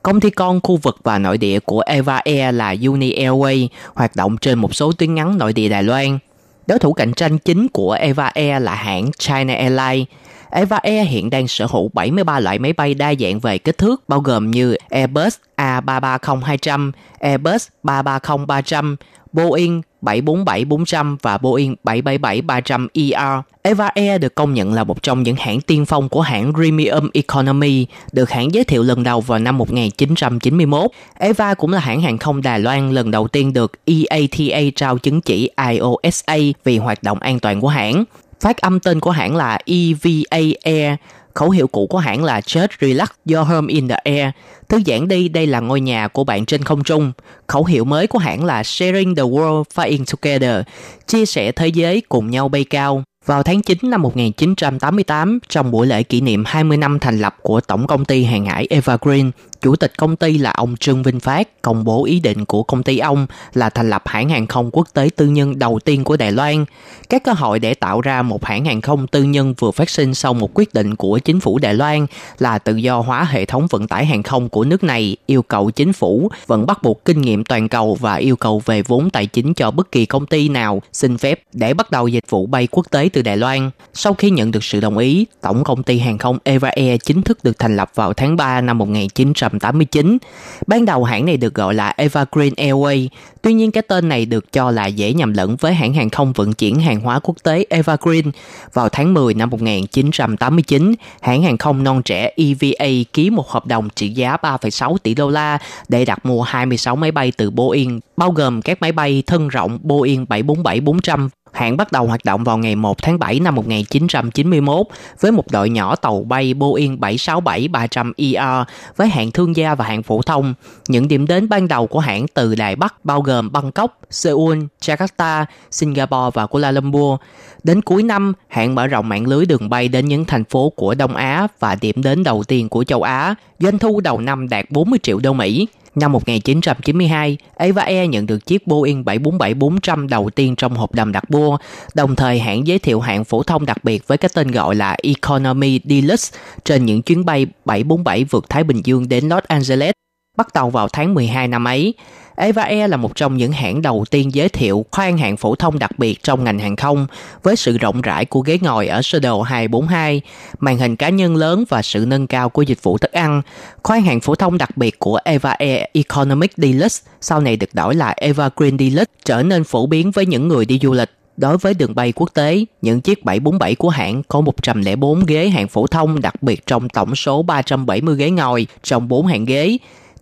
Công ty con khu vực và nội địa của Eva Air là Uni Airways, hoạt động trên một số tuyến ngắn nội địa Đài Loan. Đối thủ cạnh tranh chính của Eva Air là hãng China Airlines. Eva Air hiện đang sở hữu 73 loại máy bay đa dạng về kích thước bao gồm như Airbus A330-200, Airbus 330-300, Boeing 747-400 và Boeing 777-300ER. Eva Air được công nhận là một trong những hãng tiên phong của hãng Premium Economy, được hãng giới thiệu lần đầu vào năm 1991. Eva cũng là hãng hàng không Đài Loan lần đầu tiên được EATA trao chứng chỉ IOSA vì hoạt động an toàn của hãng. Phát âm tên của hãng là EVA Air, khẩu hiệu cũ của hãng là Just Relax Your Home in the Air. Thư giãn đi, đây là ngôi nhà của bạn trên không trung. Khẩu hiệu mới của hãng là Sharing the World Flying Together, chia sẻ thế giới cùng nhau bay cao. Vào tháng 9 năm 1988, trong buổi lễ kỷ niệm 20 năm thành lập của Tổng công ty hàng hải Evergreen, Chủ tịch công ty là ông Trương Vinh Phát công bố ý định của công ty ông là thành lập hãng hàng không quốc tế tư nhân đầu tiên của Đài Loan. Các cơ hội để tạo ra một hãng hàng không tư nhân vừa phát sinh sau một quyết định của chính phủ Đài Loan là tự do hóa hệ thống vận tải hàng không của nước này, yêu cầu chính phủ vẫn bắt buộc kinh nghiệm toàn cầu và yêu cầu về vốn tài chính cho bất kỳ công ty nào xin phép để bắt đầu dịch vụ bay quốc tế từ Đài Loan. Sau khi nhận được sự đồng ý, tổng công ty hàng không Eva Air chính thức được thành lập vào tháng 3 năm 1900 1989. Ban đầu hãng này được gọi là Evergreen Airways, tuy nhiên cái tên này được cho là dễ nhầm lẫn với hãng hàng không vận chuyển hàng hóa quốc tế Evergreen. Vào tháng 10 năm 1989, hãng hàng không non trẻ EVA ký một hợp đồng trị giá 3,6 tỷ đô la để đặt mua 26 máy bay từ Boeing, bao gồm các máy bay thân rộng Boeing 747-400 Hãng bắt đầu hoạt động vào ngày 1 tháng 7 năm 1991 với một đội nhỏ tàu bay Boeing 767-300ER với hạng thương gia và hạng phổ thông. Những điểm đến ban đầu của hãng từ Đài Bắc bao gồm Bangkok, Seoul, Jakarta, Singapore và Kuala Lumpur. Đến cuối năm, hãng mở rộng mạng lưới đường bay đến những thành phố của Đông Á và điểm đến đầu tiên của châu Á. Doanh thu đầu năm đạt 40 triệu đô Mỹ. Năm 1992, Eva Air nhận được chiếc Boeing 747-400 đầu tiên trong hộp đầm đặt mua, đồng thời hãng giới thiệu hạng phổ thông đặc biệt với cái tên gọi là Economy Deluxe trên những chuyến bay 747 vượt Thái Bình Dương đến Los Angeles bắt đầu vào tháng 12 năm ấy. Eva Air là một trong những hãng đầu tiên giới thiệu khoang hạng phổ thông đặc biệt trong ngành hàng không với sự rộng rãi của ghế ngồi ở sơ đồ 242, màn hình cá nhân lớn và sự nâng cao của dịch vụ thức ăn. Khoang hạng phổ thông đặc biệt của Eva Air Economic Deluxe sau này được đổi lại Eva Green Deluxe trở nên phổ biến với những người đi du lịch. Đối với đường bay quốc tế, những chiếc 747 của hãng có 104 ghế hạng phổ thông đặc biệt trong tổng số 370 ghế ngồi trong 4 hạng ghế.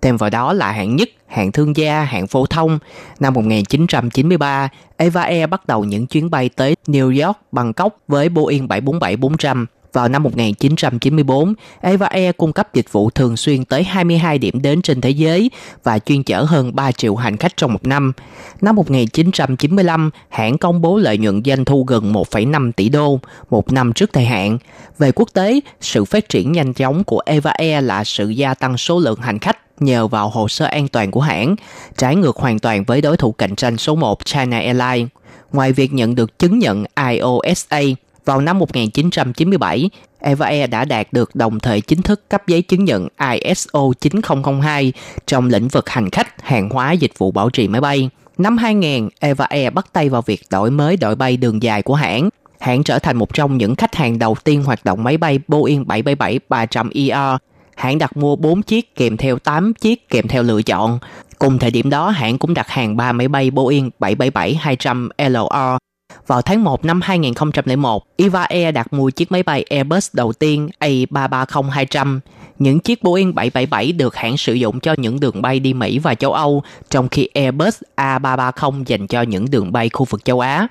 Thêm vào đó là hạng nhất, hạng thương gia, hạng phổ thông. Năm 1993, Eva Air bắt đầu những chuyến bay tới New York, Bangkok với Boeing 747-400. Vào năm 1994, Eva Air cung cấp dịch vụ thường xuyên tới 22 điểm đến trên thế giới và chuyên chở hơn 3 triệu hành khách trong một năm. Năm 1995, hãng công bố lợi nhuận doanh thu gần 1,5 tỷ đô, một năm trước thời hạn. Về quốc tế, sự phát triển nhanh chóng của Eva Air là sự gia tăng số lượng hành khách nhờ vào hồ sơ an toàn của hãng, trái ngược hoàn toàn với đối thủ cạnh tranh số 1 China Airlines. Ngoài việc nhận được chứng nhận IOSA, vào năm 1997, Eva Air đã đạt được đồng thời chính thức cấp giấy chứng nhận ISO 9002 trong lĩnh vực hành khách, hàng hóa, dịch vụ bảo trì máy bay. Năm 2000, Eva Air bắt tay vào việc đổi mới đội bay đường dài của hãng. Hãng trở thành một trong những khách hàng đầu tiên hoạt động máy bay Boeing 777-300ER. Hãng đặt mua 4 chiếc kèm theo 8 chiếc kèm theo lựa chọn. Cùng thời điểm đó, hãng cũng đặt hàng 3 máy bay Boeing 777-200LR vào tháng 1 năm 2001, Eva Air đặt mua chiếc máy bay Airbus đầu tiên A330-200. Những chiếc Boeing 777 được hãng sử dụng cho những đường bay đi Mỹ và châu Âu, trong khi Airbus A330 dành cho những đường bay khu vực châu Á.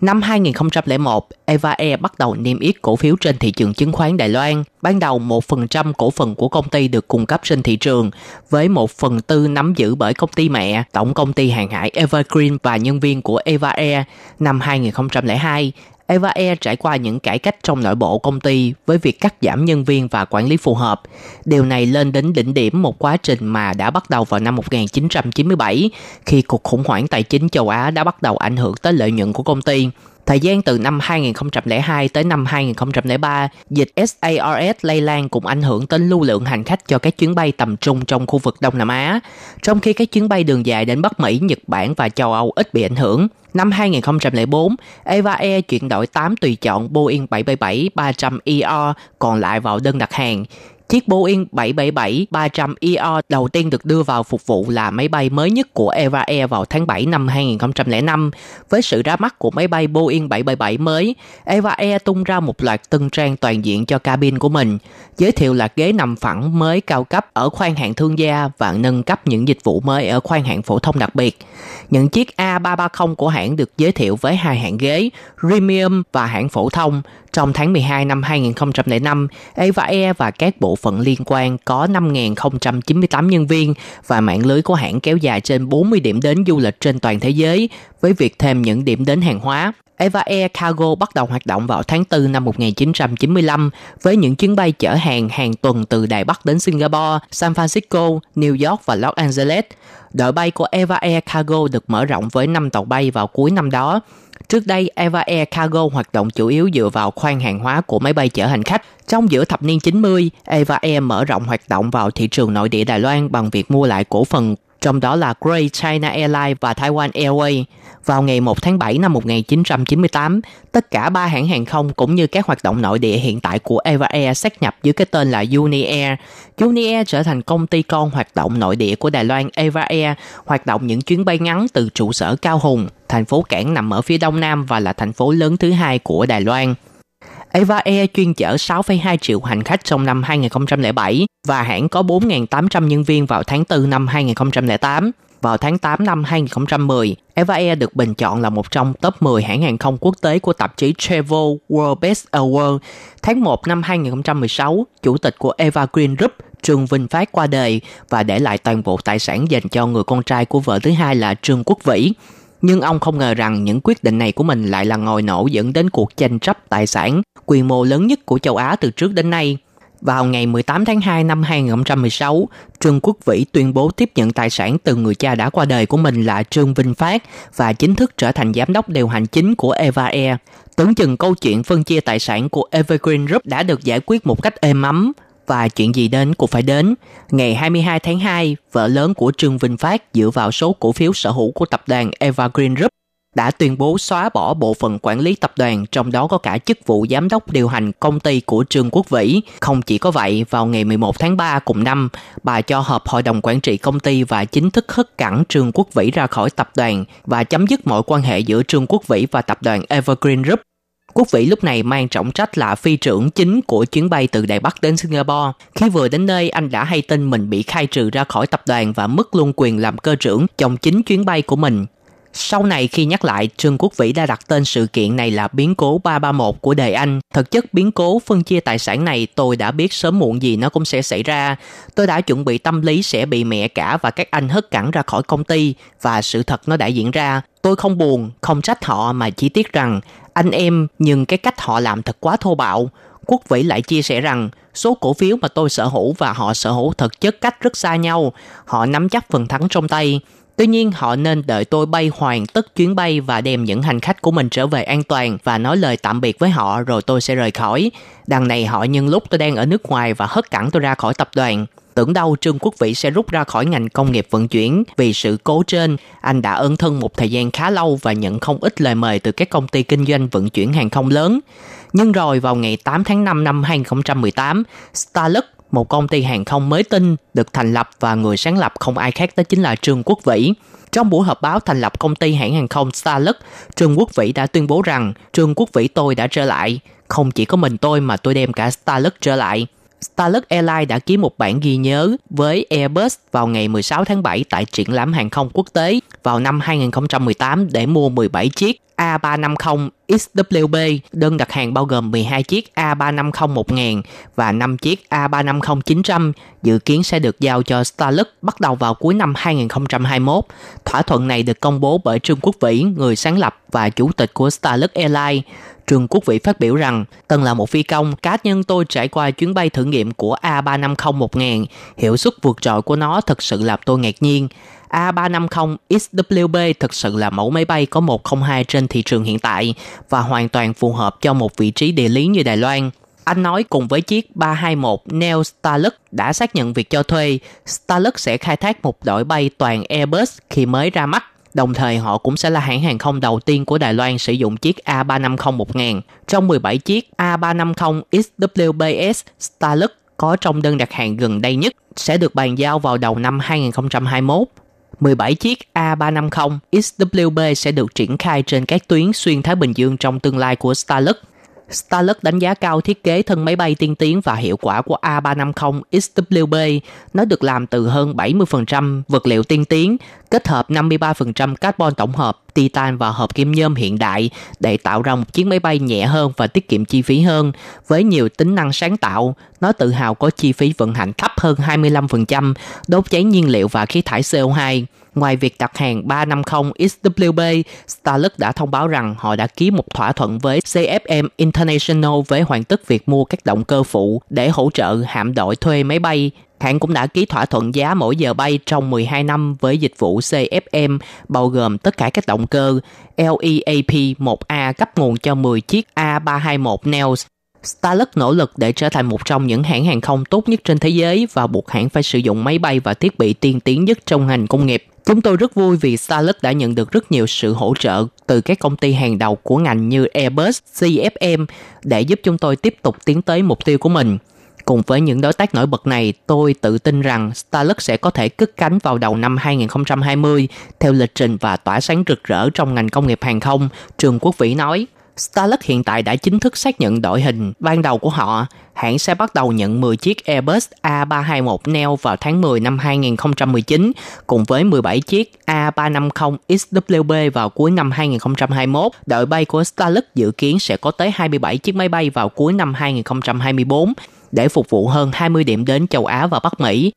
Năm 2001, Eva Air bắt đầu niêm yết cổ phiếu trên thị trường chứng khoán Đài Loan. Ban đầu 1% cổ phần của công ty được cung cấp trên thị trường, với 1 phần tư nắm giữ bởi công ty mẹ, tổng công ty hàng hải Evergreen và nhân viên của Eva Air. Năm 2002, Eva Air trải qua những cải cách trong nội bộ công ty với việc cắt giảm nhân viên và quản lý phù hợp. Điều này lên đến đỉnh điểm một quá trình mà đã bắt đầu vào năm 1997 khi cuộc khủng hoảng tài chính châu Á đã bắt đầu ảnh hưởng tới lợi nhuận của công ty. Thời gian từ năm 2002 tới năm 2003, dịch SARS lây lan cũng ảnh hưởng tới lưu lượng hành khách cho các chuyến bay tầm trung trong khu vực Đông Nam Á, trong khi các chuyến bay đường dài đến Bắc Mỹ, Nhật Bản và châu Âu ít bị ảnh hưởng. Năm 2004, Eva Air chuyển đổi 8 tùy chọn Boeing 777-300ER còn lại vào đơn đặt hàng. Chiếc Boeing 777-300ER đầu tiên được đưa vào phục vụ là máy bay mới nhất của Eva Air vào tháng 7 năm 2005. Với sự ra mắt của máy bay Boeing 777 mới, Eva Air tung ra một loạt tân trang toàn diện cho cabin của mình, giới thiệu là ghế nằm phẳng mới cao cấp ở khoang hạng thương gia và nâng cấp những dịch vụ mới ở khoang hạng phổ thông đặc biệt. Những chiếc A330 của hãng được giới thiệu với hai hạng ghế, Premium và hãng phổ thông. Trong tháng 12 năm 2005, Evae Air và các bộ phận liên quan có 5.098 nhân viên và mạng lưới của hãng kéo dài trên 40 điểm đến du lịch trên toàn thế giới với việc thêm những điểm đến hàng hóa. Eva Air Cargo bắt đầu hoạt động vào tháng 4 năm 1995 với những chuyến bay chở hàng hàng tuần từ Đài Bắc đến Singapore, San Francisco, New York và Los Angeles. Đội bay của Eva Air Cargo được mở rộng với 5 tàu bay vào cuối năm đó. Trước đây, Eva Air Cargo hoạt động chủ yếu dựa vào khoang hàng hóa của máy bay chở hành khách. Trong giữa thập niên 90, Eva Air mở rộng hoạt động vào thị trường nội địa Đài Loan bằng việc mua lại cổ phần trong đó là Great China Airlines và Taiwan Airways. Vào ngày 1 tháng 7 năm 1998, tất cả ba hãng hàng không cũng như các hoạt động nội địa hiện tại của Eva Air xác nhập dưới cái tên là Uni Air. Uni Air trở thành công ty con hoạt động nội địa của Đài Loan Eva Air, hoạt động những chuyến bay ngắn từ trụ sở Cao Hùng, thành phố cảng nằm ở phía đông nam và là thành phố lớn thứ hai của Đài Loan. Eva Air chuyên chở 6,2 triệu hành khách trong năm 2007 và hãng có 4.800 nhân viên vào tháng 4 năm 2008. Vào tháng 8 năm 2010, Eva Air được bình chọn là một trong top 10 hãng hàng không quốc tế của tạp chí Travel World Best Award. Tháng 1 năm 2016, chủ tịch của Eva Green Group Trương Vinh Phát qua đời và để lại toàn bộ tài sản dành cho người con trai của vợ thứ hai là Trương Quốc Vĩ. Nhưng ông không ngờ rằng những quyết định này của mình lại là ngòi nổ dẫn đến cuộc tranh chấp tài sản quy mô lớn nhất của châu Á từ trước đến nay. Vào ngày 18 tháng 2 năm 2016, Trương Quốc Vĩ tuyên bố tiếp nhận tài sản từ người cha đã qua đời của mình là Trương Vinh Phát và chính thức trở thành giám đốc điều hành chính của Eva Air. Tưởng chừng câu chuyện phân chia tài sản của Evergreen Group đã được giải quyết một cách êm ấm và chuyện gì đến cũng phải đến. Ngày 22 tháng 2, vợ lớn của Trương Vinh Phát dựa vào số cổ phiếu sở hữu của tập đoàn Evergreen Group đã tuyên bố xóa bỏ bộ phận quản lý tập đoàn, trong đó có cả chức vụ giám đốc điều hành công ty của Trương Quốc Vĩ. Không chỉ có vậy, vào ngày 11 tháng 3 cùng năm, bà cho họp hội đồng quản trị công ty và chính thức hất cẳng Trương Quốc Vĩ ra khỏi tập đoàn và chấm dứt mọi quan hệ giữa Trương Quốc Vĩ và tập đoàn Evergreen Group. Quốc vĩ lúc này mang trọng trách là phi trưởng chính của chuyến bay từ Đài Bắc đến Singapore. Khi vừa đến nơi, anh đã hay tin mình bị khai trừ ra khỏi tập đoàn và mất luôn quyền làm cơ trưởng trong chính chuyến bay của mình. Sau này khi nhắc lại, Trương Quốc Vĩ đã đặt tên sự kiện này là biến cố 331 của đời Anh. Thực chất biến cố phân chia tài sản này tôi đã biết sớm muộn gì nó cũng sẽ xảy ra. Tôi đã chuẩn bị tâm lý sẽ bị mẹ cả và các anh hất cẳng ra khỏi công ty và sự thật nó đã diễn ra. Tôi không buồn, không trách họ mà chỉ tiếc rằng anh em, nhưng cái cách họ làm thật quá thô bạo. Quốc Vĩ lại chia sẻ rằng, số cổ phiếu mà tôi sở hữu và họ sở hữu thực chất cách rất xa nhau. Họ nắm chắc phần thắng trong tay. Tuy nhiên, họ nên đợi tôi bay hoàn tất chuyến bay và đem những hành khách của mình trở về an toàn và nói lời tạm biệt với họ rồi tôi sẽ rời khỏi. Đằng này họ nhân lúc tôi đang ở nước ngoài và hất cẳng tôi ra khỏi tập đoàn. Tưởng đâu Trương Quốc Vĩ sẽ rút ra khỏi ngành công nghiệp vận chuyển vì sự cố trên. Anh đã ân thân một thời gian khá lâu và nhận không ít lời mời từ các công ty kinh doanh vận chuyển hàng không lớn. Nhưng rồi vào ngày 8 tháng 5 năm 2018, Starlux một công ty hàng không mới tinh được thành lập và người sáng lập không ai khác đó chính là Trương Quốc Vĩ. Trong buổi họp báo thành lập công ty hãng hàng không Starlux, Trương Quốc Vĩ đã tuyên bố rằng Trương Quốc Vĩ tôi đã trở lại. Không chỉ có mình tôi mà tôi đem cả Starlux trở lại. Starlux Airlines đã ký một bản ghi nhớ với Airbus vào ngày 16 tháng 7 tại triển lãm hàng không quốc tế vào năm 2018 để mua 17 chiếc A350 XWB, đơn đặt hàng bao gồm 12 chiếc A350 1000 và 5 chiếc A350 900 dự kiến sẽ được giao cho Starlux bắt đầu vào cuối năm 2021. Thỏa thuận này được công bố bởi Trương Quốc Vĩ, người sáng lập và chủ tịch của Starlux Airlines. Trương Quốc Vĩ phát biểu rằng, từng là một phi công, cá nhân tôi trải qua chuyến bay thử nghiệm của A350 1000, hiệu suất vượt trội của nó thật sự làm tôi ngạc nhiên. A350 XWB thực sự là mẫu máy bay có 102 trên thị trường hiện tại và hoàn toàn phù hợp cho một vị trí địa lý như Đài Loan. Anh nói cùng với chiếc 321 Neo Starlux đã xác nhận việc cho thuê, Starlux sẽ khai thác một đội bay toàn Airbus khi mới ra mắt. Đồng thời họ cũng sẽ là hãng hàng không đầu tiên của Đài Loan sử dụng chiếc A350-1000. Trong 17 chiếc A350 XWBS Starlux có trong đơn đặt hàng gần đây nhất sẽ được bàn giao vào đầu năm 2021 17 chiếc A350 XWB sẽ được triển khai trên các tuyến xuyên Thái Bình Dương trong tương lai của Starlux. Starlux đánh giá cao thiết kế thân máy bay tiên tiến và hiệu quả của A350 XWB. Nó được làm từ hơn 70% vật liệu tiên tiến, kết hợp 53% carbon tổng hợp, titan và hợp kim nhôm hiện đại để tạo ra một chiếc máy bay nhẹ hơn và tiết kiệm chi phí hơn. Với nhiều tính năng sáng tạo, nó tự hào có chi phí vận hành thấp hơn 25%, đốt cháy nhiên liệu và khí thải CO2. Ngoài việc đặt hàng 350 XWB, Starlux đã thông báo rằng họ đã ký một thỏa thuận với CFM International với hoàn tất việc mua các động cơ phụ để hỗ trợ hạm đội thuê máy bay. Hãng cũng đã ký thỏa thuận giá mỗi giờ bay trong 12 năm với dịch vụ CFM, bao gồm tất cả các động cơ LEAP-1A cấp nguồn cho 10 chiếc A321 Nels. Starlux nỗ lực để trở thành một trong những hãng hàng không tốt nhất trên thế giới và buộc hãng phải sử dụng máy bay và thiết bị tiên tiến nhất trong ngành công nghiệp. Chúng tôi rất vui vì Starlux đã nhận được rất nhiều sự hỗ trợ từ các công ty hàng đầu của ngành như Airbus, CFM để giúp chúng tôi tiếp tục tiến tới mục tiêu của mình. Cùng với những đối tác nổi bật này, tôi tự tin rằng Starlux sẽ có thể cất cánh vào đầu năm 2020 theo lịch trình và tỏa sáng rực rỡ trong ngành công nghiệp hàng không, Trường Quốc Vĩ nói. Starlux hiện tại đã chính thức xác nhận đội hình ban đầu của họ. Hãng sẽ bắt đầu nhận 10 chiếc Airbus A321 Neo vào tháng 10 năm 2019, cùng với 17 chiếc A350 XWB vào cuối năm 2021. Đội bay của Starlux dự kiến sẽ có tới 27 chiếc máy bay vào cuối năm 2024 để phục vụ hơn 20 điểm đến châu Á và Bắc Mỹ.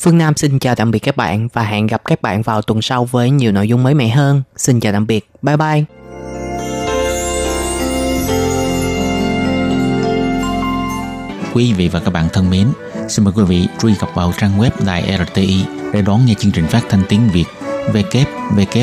Phương Nam xin chào tạm biệt các bạn và hẹn gặp các bạn vào tuần sau với nhiều nội dung mới mẻ hơn. Xin chào tạm biệt. Bye bye. Quý vị và các bạn thân mến, xin mời quý vị truy cập vào trang web Đài RTI để đón nghe chương trình phát thanh tiếng Việt www.rti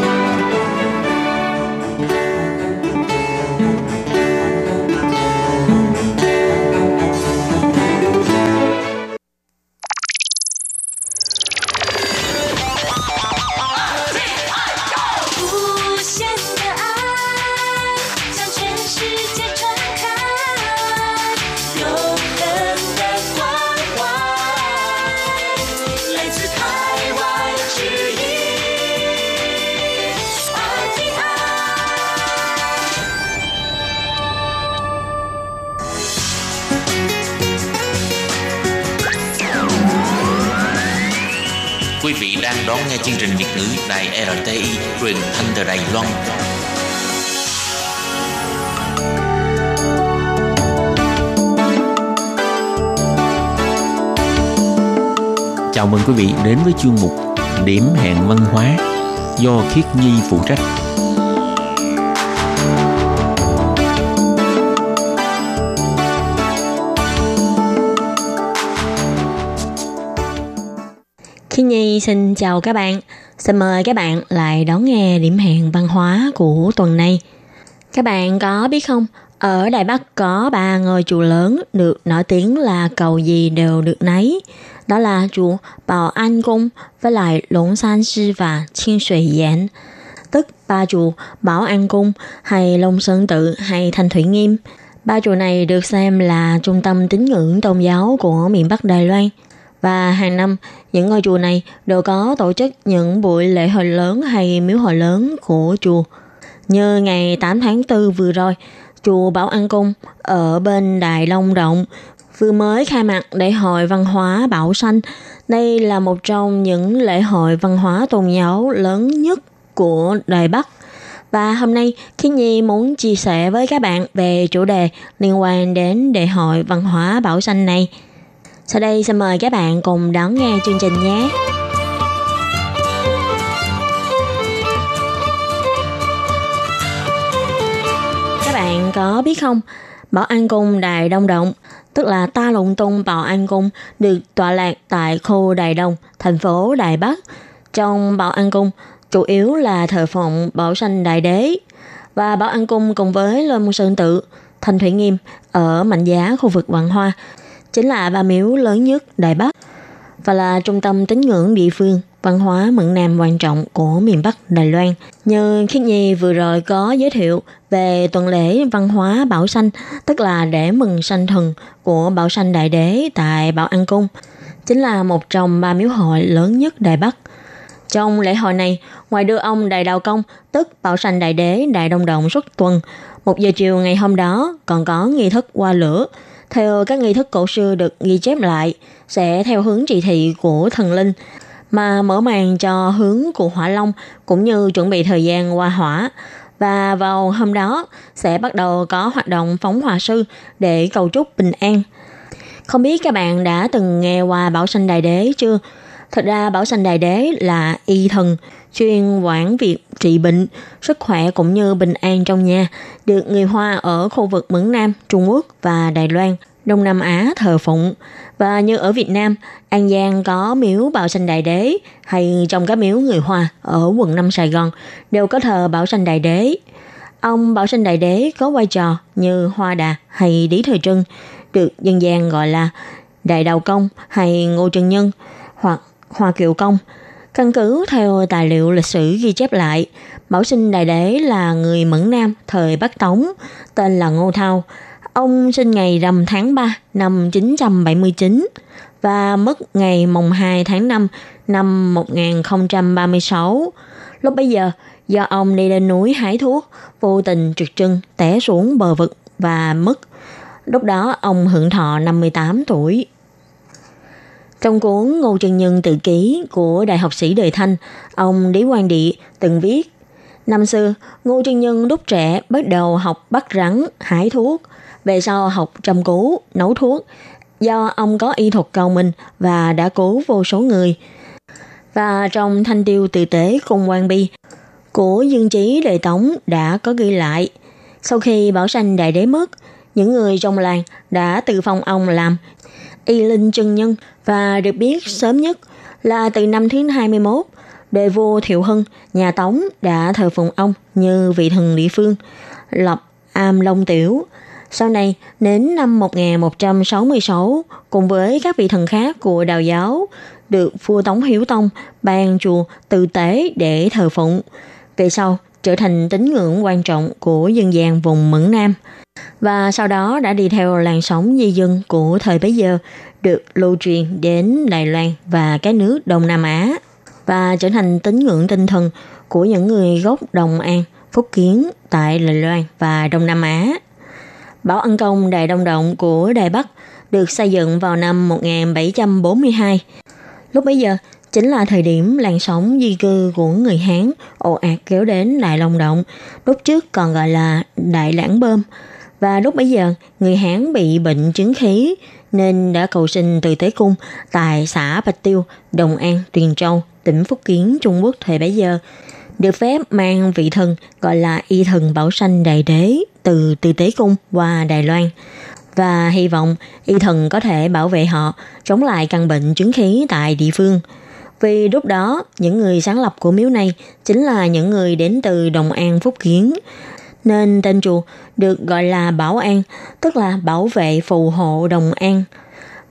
Long. Chào mừng quý vị đến với chuyên mục Điểm hẹn văn hóa do Khiết Nhi phụ trách. Khi Nhi xin chào các bạn. Xin mời các bạn lại đón nghe điểm hẹn văn hóa của tuần này. Các bạn có biết không, ở Đài Bắc có ba ngôi chùa lớn được nổi tiếng là cầu gì đều được nấy. Đó là chùa Bảo An Cung với lại Lũng San Sư và Thiên Sủy Giảng. Tức ba chùa Bảo An Cung hay Long Sơn Tự hay Thanh Thủy Nghiêm. Ba chùa này được xem là trung tâm tín ngưỡng tôn giáo của miền Bắc Đài Loan – và hàng năm, những ngôi chùa này đều có tổ chức những buổi lễ hội lớn hay miếu hội lớn của chùa. Như ngày 8 tháng 4 vừa rồi, chùa Bảo An Cung ở bên Đài Long Động vừa mới khai mạc lễ hội văn hóa Bảo Xanh. Đây là một trong những lễ hội văn hóa tôn giáo lớn nhất của Đài Bắc. Và hôm nay, Khi Nhi muốn chia sẻ với các bạn về chủ đề liên quan đến lễ hội văn hóa Bảo Xanh này – sau đây xin mời các bạn cùng đón nghe chương trình nhé. Các bạn có biết không, Bảo An Cung Đài Đông Động, tức là Ta Lụng Tung Bảo An Cung, được tọa lạc tại khu Đài Đông, thành phố Đài Bắc. Trong Bảo An Cung, chủ yếu là thờ phụng Bảo Sanh Đại Đế và Bảo An Cung cùng với Lôi Môn Sơn Tự, Thanh Thủy Nghiêm ở Mạnh Giá khu vực Vạn Hoa chính là bà miếu lớn nhất Đài Bắc và là trung tâm tín ngưỡng địa phương văn hóa mận nam quan trọng của miền Bắc Đài Loan. Như Khiết Nhi vừa rồi có giới thiệu về tuần lễ văn hóa Bảo Sanh, tức là để mừng sanh thần của Bảo Sanh Đại Đế tại Bảo An Cung, chính là một trong ba miếu hội lớn nhất Đài Bắc. Trong lễ hội này, ngoài đưa ông Đại Đạo Công, tức Bảo Sanh Đại Đế Đại Đông Động xuất tuần, một giờ chiều ngày hôm đó còn có nghi thức qua lửa, theo các nghi thức cổ xưa được ghi chép lại, sẽ theo hướng chỉ thị của thần linh, mà mở màn cho hướng của hỏa long cũng như chuẩn bị thời gian qua hỏa. Và vào hôm đó sẽ bắt đầu có hoạt động phóng hỏa sư để cầu chúc bình an. Không biết các bạn đã từng nghe qua Bảo Sanh Đại Đế chưa? Thật ra Bảo Sanh Đại Đế là y thần, chuyên quản việc trị bệnh, sức khỏe cũng như bình an trong nhà, được người Hoa ở khu vực Mẫn Nam, Trung Quốc và Đài Loan, Đông Nam Á thờ phụng. Và như ở Việt Nam, An Giang có miếu Bảo Sanh Đại Đế hay trong các miếu người Hoa ở quận 5 Sài Gòn đều có thờ Bảo Sanh Đại Đế. Ông Bảo Sanh Đại Đế có vai trò như Hoa Đà hay Lý Thời Trân, được dân gian gọi là Đại Đạo Công hay Ngô Trân Nhân hoặc Hoa Kiều Công – Căn cứ theo tài liệu lịch sử ghi chép lại, Bảo sinh Đại Đế là người Mẫn Nam thời Bắc Tống, tên là Ngô Thao. Ông sinh ngày rằm tháng 3 năm 979 và mất ngày mùng 2 tháng 5 năm 1036. Lúc bấy giờ, do ông đi lên núi hái thuốc, vô tình trượt chân té xuống bờ vực và mất. Lúc đó ông hưởng thọ 58 tuổi. Trong cuốn Ngô Trần Nhân tự ký của Đại học sĩ Đời Thanh, ông Lý Quang Địa từng viết Năm xưa, Ngô Trân Nhân lúc trẻ bắt đầu học bắt rắn, hái thuốc, về sau học trầm cú nấu thuốc. Do ông có y thuật cao minh và đã cứu vô số người. Và trong thanh tiêu tự tế cùng quan bi của Dương Chí Đời Tống đã có ghi lại. Sau khi Bảo Sanh Đại Đế mất, những người trong làng đã tự phong ông làm y linh chân nhân và được biết sớm nhất là từ năm thứ 21, đời vua Thiệu Hưng, nhà Tống đã thờ phụng ông như vị thần địa phương, lập am Long Tiểu. Sau này, đến năm 1166, cùng với các vị thần khác của đạo giáo, được vua Tống Hiếu Tông ban chùa tự tế để thờ phụng. Về sau, trở thành tín ngưỡng quan trọng của dân gian vùng Mẫn Nam và sau đó đã đi theo làn sóng di dân của thời bấy giờ được lưu truyền đến Đài Loan và các nước Đông Nam Á và trở thành tín ngưỡng tinh thần của những người gốc Đồng An, Phúc Kiến tại Đài Loan và Đông Nam Á. Bảo Ân Công đài Đông Động của Đài Bắc được xây dựng vào năm 1742. Lúc bấy giờ, chính là thời điểm làn sóng di cư của người Hán ồ ạt kéo đến Đại Long Động, lúc trước còn gọi là Đại Lãng Bơm. Và lúc bấy giờ, người Hán bị bệnh chứng khí nên đã cầu sinh từ Tế Cung tại xã Bạch Tiêu, Đồng An, Tuyền Châu, tỉnh Phúc Kiến, Trung Quốc thời bấy giờ, được phép mang vị thần gọi là y thần bảo sanh đại đế từ từ Tế Cung qua Đài Loan và hy vọng y thần có thể bảo vệ họ chống lại căn bệnh chứng khí tại địa phương. Vì lúc đó, những người sáng lập của miếu này chính là những người đến từ Đồng An Phúc Kiến, nên tên chùa được gọi là Bảo An, tức là bảo vệ phù hộ Đồng An.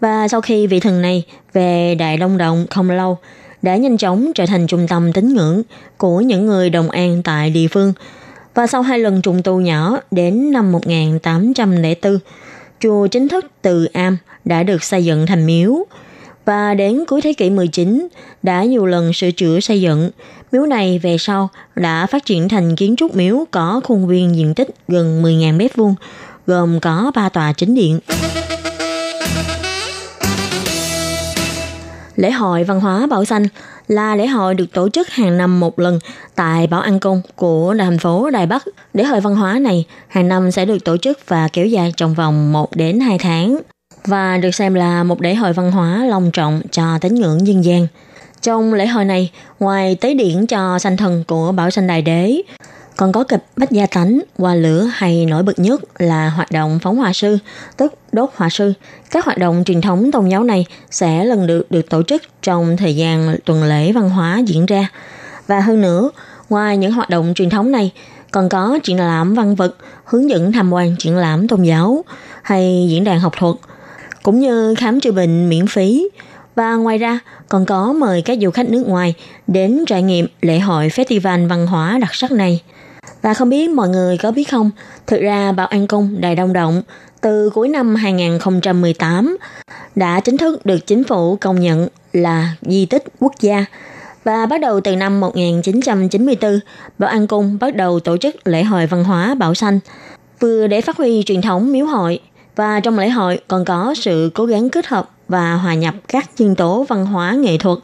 Và sau khi vị thần này về Đại Long động không lâu, đã nhanh chóng trở thành trung tâm tín ngưỡng của những người Đồng An tại địa phương. Và sau hai lần trùng tu nhỏ đến năm 1804, chùa chính thức từ am đã được xây dựng thành miếu. Và đến cuối thế kỷ 19 đã nhiều lần sửa chữa xây dựng. Miếu này về sau đã phát triển thành kiến trúc miếu có khuôn viên diện tích gần 10.000 m2, gồm có 3 tòa chính điện. Lễ hội văn hóa Bảo Xanh là lễ hội được tổ chức hàng năm một lần tại Bảo An Cung của thành phố Đài Bắc. Lễ hội văn hóa này hàng năm sẽ được tổ chức và kéo dài trong vòng 1 đến 2 tháng và được xem là một lễ hội văn hóa long trọng cho tín ngưỡng dân gian. Trong lễ hội này, ngoài tế điển cho sanh thần của Bảo Sanh Đại Đế, còn có kịch Bách Gia Tánh, Hoa Lửa hay nổi bật nhất là hoạt động phóng hỏa sư, tức đốt hỏa sư. Các hoạt động truyền thống tôn giáo này sẽ lần lượt được tổ chức trong thời gian tuần lễ văn hóa diễn ra. Và hơn nữa, ngoài những hoạt động truyền thống này, còn có triển lãm văn vật, hướng dẫn tham quan triển lãm tôn giáo hay diễn đàn học thuật, cũng như khám chữa bệnh miễn phí. Và ngoài ra, còn có mời các du khách nước ngoài đến trải nghiệm lễ hội festival văn hóa đặc sắc này. Và không biết mọi người có biết không, thực ra Bảo An Cung đài Đông Động từ cuối năm 2018 đã chính thức được chính phủ công nhận là di tích quốc gia. Và bắt đầu từ năm 1994, Bảo An Cung bắt đầu tổ chức lễ hội văn hóa Bảo Xanh, vừa để phát huy truyền thống miếu hội, và trong lễ hội còn có sự cố gắng kết hợp và hòa nhập các nhân tố văn hóa nghệ thuật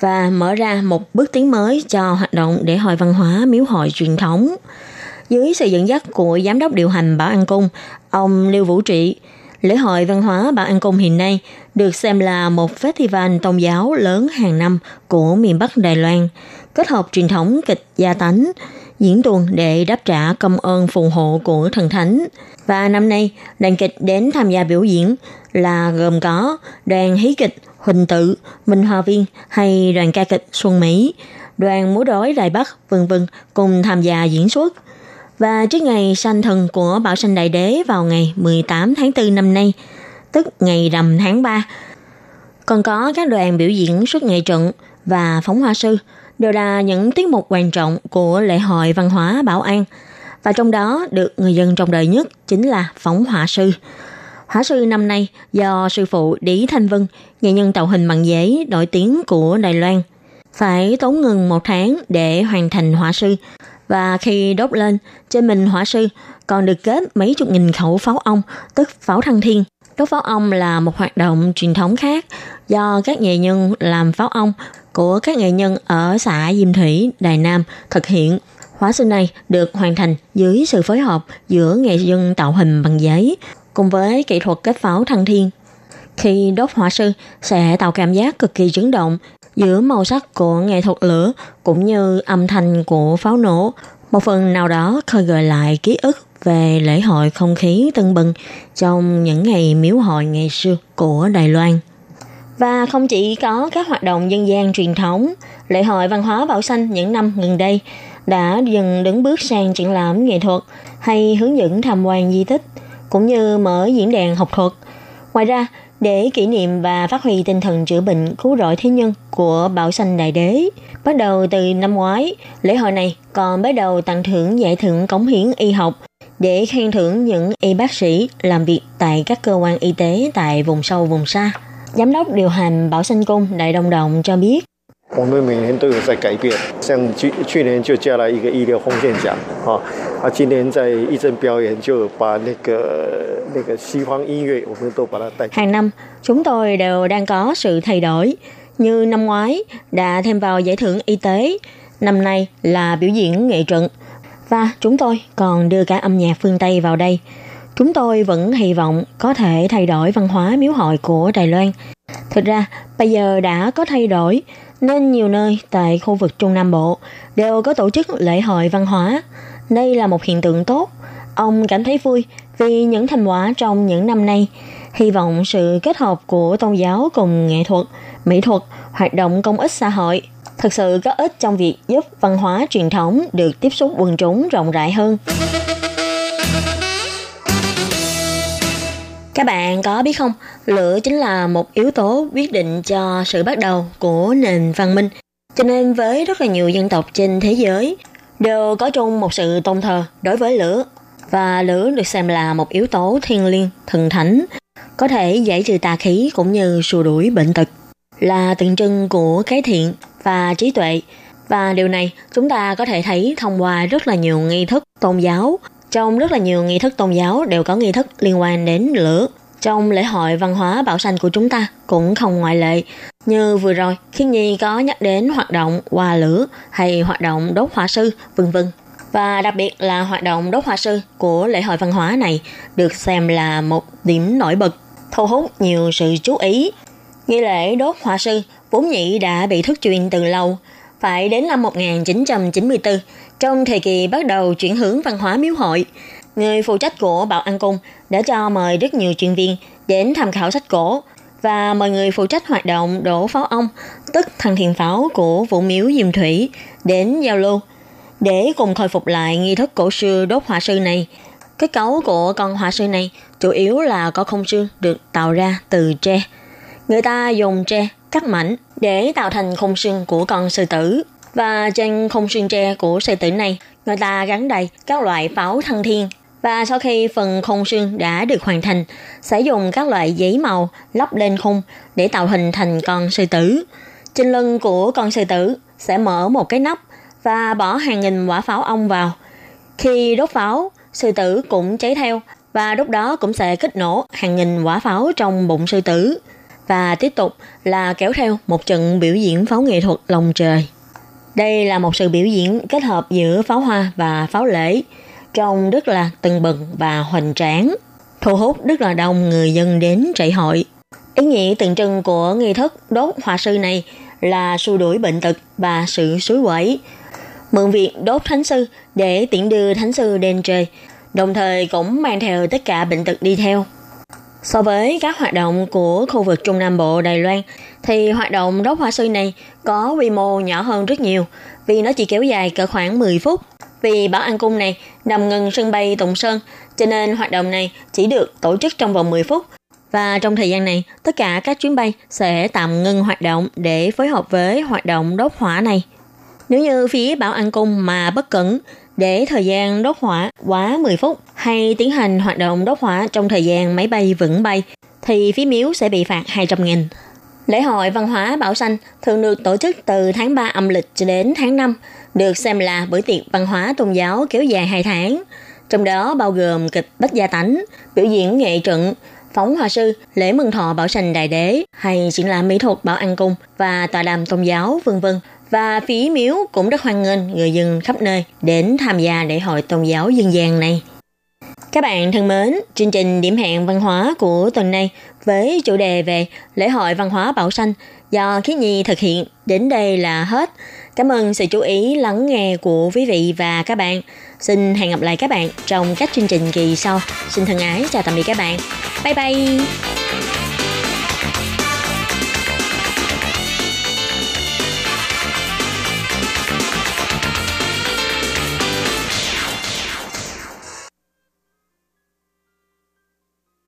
và mở ra một bước tiến mới cho hoạt động để hội văn hóa miếu hội truyền thống. Dưới sự dẫn dắt của giám đốc điều hành Bảo An Cung, ông Lưu Vũ Trị, lễ hội văn hóa Bảo An Cung hiện nay được xem là một festival tôn giáo lớn hàng năm của miền Bắc Đài Loan, kết hợp truyền thống kịch gia tánh, diễn tuồng để đáp trả công ơn phù hộ của thần thánh. Và năm nay, đoàn kịch đến tham gia biểu diễn là gồm có đoàn hí kịch Huỳnh Tự, Minh Hòa Viên hay đoàn ca kịch Xuân Mỹ, đoàn múa rối Đài Bắc, vân vân cùng tham gia diễn xuất. Và trước ngày sanh thần của Bảo Sanh Đại Đế vào ngày 18 tháng 4 năm nay, tức ngày rằm tháng 3, còn có các đoàn biểu diễn suốt ngày trận và phóng hoa sư đều là những tiết mục quan trọng của lễ hội văn hóa Bảo An. Và trong đó được người dân trong đời nhất chính là phóng hỏa sư. Hỏa sư năm nay do sư phụ Lý Thanh Vân, nghệ nhân tạo hình bằng giấy nổi tiếng của Đài Loan, phải tốn ngừng một tháng để hoàn thành hỏa sư. Và khi đốt lên, trên mình hỏa sư còn được kết mấy chục nghìn khẩu pháo ong, tức pháo thăng thiên. Đốt pháo ong là một hoạt động truyền thống khác do các nghệ nhân làm pháo ong của các nghệ nhân ở xã Diêm Thủy, Đài Nam thực hiện. Hóa sư này được hoàn thành dưới sự phối hợp giữa nghệ nhân tạo hình bằng giấy cùng với kỹ thuật kết pháo thăng thiên. Khi đốt hỏa sư sẽ tạo cảm giác cực kỳ chấn động giữa màu sắc của nghệ thuật lửa cũng như âm thanh của pháo nổ, một phần nào đó khơi gợi lại ký ức về lễ hội không khí tân bừng trong những ngày miếu hội ngày xưa của Đài Loan. Và không chỉ có các hoạt động dân gian truyền thống, lễ hội văn hóa Bảo Xanh những năm gần đây đã dần đứng bước sang triển lãm nghệ thuật hay hướng dẫn tham quan di tích, cũng như mở diễn đàn học thuật. Ngoài ra, để kỷ niệm và phát huy tinh thần chữa bệnh cứu rỗi thế nhân của Bảo sanh Đại Đế. Bắt đầu từ năm ngoái, lễ hội này còn bắt đầu tặng thưởng giải thưởng cống hiến y học để khen thưởng những y bác sĩ làm việc tại các cơ quan y tế tại vùng sâu vùng xa. Giám đốc điều hành Bảo Xanh Cung Đại Đồng Đồng cho biết, 我们每年都有在改变，像去去年就加了一个医疗奉献奖，啊，啊，今年在义诊表演就把那个那个西方音乐，我们都把它带进。 Hàng năm, chúng tôi đều đang có sự thay đổi. Như năm ngoái đã thêm vào giải thưởng y tế, năm nay là biểu diễn nghệ trận. Và chúng tôi còn đưa cả âm nhạc phương Tây vào đây. Chúng tôi vẫn hy vọng có thể thay đổi văn hóa miếu hội của Đài Loan. Thực ra, bây giờ đã có thay đổi, nên nhiều nơi tại khu vực Trung Nam Bộ đều có tổ chức lễ hội văn hóa. Đây là một hiện tượng tốt. Ông cảm thấy vui vì những thành quả trong những năm nay. Hy vọng sự kết hợp của tôn giáo cùng nghệ thuật, mỹ thuật, hoạt động công ích xã hội thực sự có ích trong việc giúp văn hóa truyền thống được tiếp xúc quần chúng rộng rãi hơn. Các bạn có biết không, lửa chính là một yếu tố quyết định cho sự bắt đầu của nền văn minh. Cho nên với rất là nhiều dân tộc trên thế giới đều có chung một sự tôn thờ đối với lửa. Và lửa được xem là một yếu tố thiêng liêng, thần thánh, có thể giải trừ tà khí cũng như xua đuổi bệnh tật, là tượng trưng của cái thiện và trí tuệ. Và điều này chúng ta có thể thấy thông qua rất là nhiều nghi thức tôn giáo. Trong rất là nhiều nghi thức tôn giáo đều có nghi thức liên quan đến lửa. Trong lễ hội văn hóa bảo xanh của chúng ta cũng không ngoại lệ. Như vừa rồi, khi Nhi có nhắc đến hoạt động hòa lửa hay hoạt động đốt hỏa sư, vân vân. Và đặc biệt là hoạt động đốt hỏa sư của lễ hội văn hóa này được xem là một điểm nổi bật, thu hút nhiều sự chú ý. Nghi lễ đốt hỏa sư vốn nhị đã bị thất truyền từ lâu, phải đến năm 1994, trong thời kỳ bắt đầu chuyển hướng văn hóa miếu hội, người phụ trách của Bảo An Cung đã cho mời rất nhiều chuyên viên đến tham khảo sách cổ và mời người phụ trách hoạt động đổ pháo ông tức thằng thiền pháo của vũ miếu Diêm Thủy, đến giao lưu để cùng khôi phục lại nghi thức cổ xưa đốt hỏa sư này. Kết cấu của con hỏa sư này chủ yếu là có không xương được tạo ra từ tre. Người ta dùng tre cắt mảnh để tạo thành khung xương của con sư tử. Và trên khung xương tre của sư tử này, người ta gắn đầy các loại pháo thăng thiên. Và sau khi phần khung xương đã được hoàn thành, sẽ dùng các loại giấy màu lắp lên khung để tạo hình thành con sư tử. Trên lưng của con sư tử sẽ mở một cái nắp và bỏ hàng nghìn quả pháo ong vào. Khi đốt pháo, sư tử cũng cháy theo và lúc đó cũng sẽ kích nổ hàng nghìn quả pháo trong bụng sư tử. Và tiếp tục là kéo theo một trận biểu diễn pháo nghệ thuật lồng trời. Đây là một sự biểu diễn kết hợp giữa pháo hoa và pháo lễ, trông rất là tưng bừng và hoành tráng, thu hút rất là đông người dân đến trại hội. Ý nghĩa tượng trưng của nghi thức đốt hỏa sư này là xua đuổi bệnh tật và sự suối quẩy. Mượn việc đốt thánh sư để tiễn đưa thánh sư lên trời, đồng thời cũng mang theo tất cả bệnh tật đi theo. So với các hoạt động của khu vực Trung Nam Bộ Đài Loan, thì hoạt động đốt hoa sư này có quy mô nhỏ hơn rất nhiều, vì nó chỉ kéo dài cỡ khoảng 10 phút. Vì Bảo An Cung này nằm gần sân bay Tùng Sơn, cho nên hoạt động này chỉ được tổ chức trong vòng 10 phút. Và trong thời gian này, tất cả các chuyến bay sẽ tạm ngưng hoạt động để phối hợp với hoạt động đốt hỏa này. Nếu như phía Bảo An Cung mà bất cẩn để thời gian đốt hỏa quá 10 phút hay tiến hành hoạt động đốt hỏa trong thời gian máy bay vững bay, thì phía miếu sẽ bị phạt 200 nghìn. Lễ hội văn hóa Bảo Xanh thường được tổ chức từ tháng 3 âm lịch cho đến tháng 5, được xem là bữa tiệc văn hóa tôn giáo kéo dài 2 tháng. Trong đó bao gồm kịch Bách Gia Tánh, biểu diễn nghệ trận, phóng hòa sư, lễ mừng thọ Bảo Sanh Đại Đế hay triển lãm mỹ thuật Bảo An Cung và tòa đàm tôn giáo vân vân. Và phí miếu cũng rất hoan nghênh người dân khắp nơi đến tham gia lễ hội tôn giáo dân gian này. Các bạn thân mến, chương trình điểm hẹn văn hóa của tuần này với chủ đề về lễ hội văn hóa Bảo Xanh do Khí Nhi thực hiện đến đây là hết. Cảm ơn sự chú ý lắng nghe của quý vị và các bạn. Xin hẹn gặp lại các bạn trong các chương trình kỳ sau. Xin thân ái chào tạm biệt các bạn. Bye bye.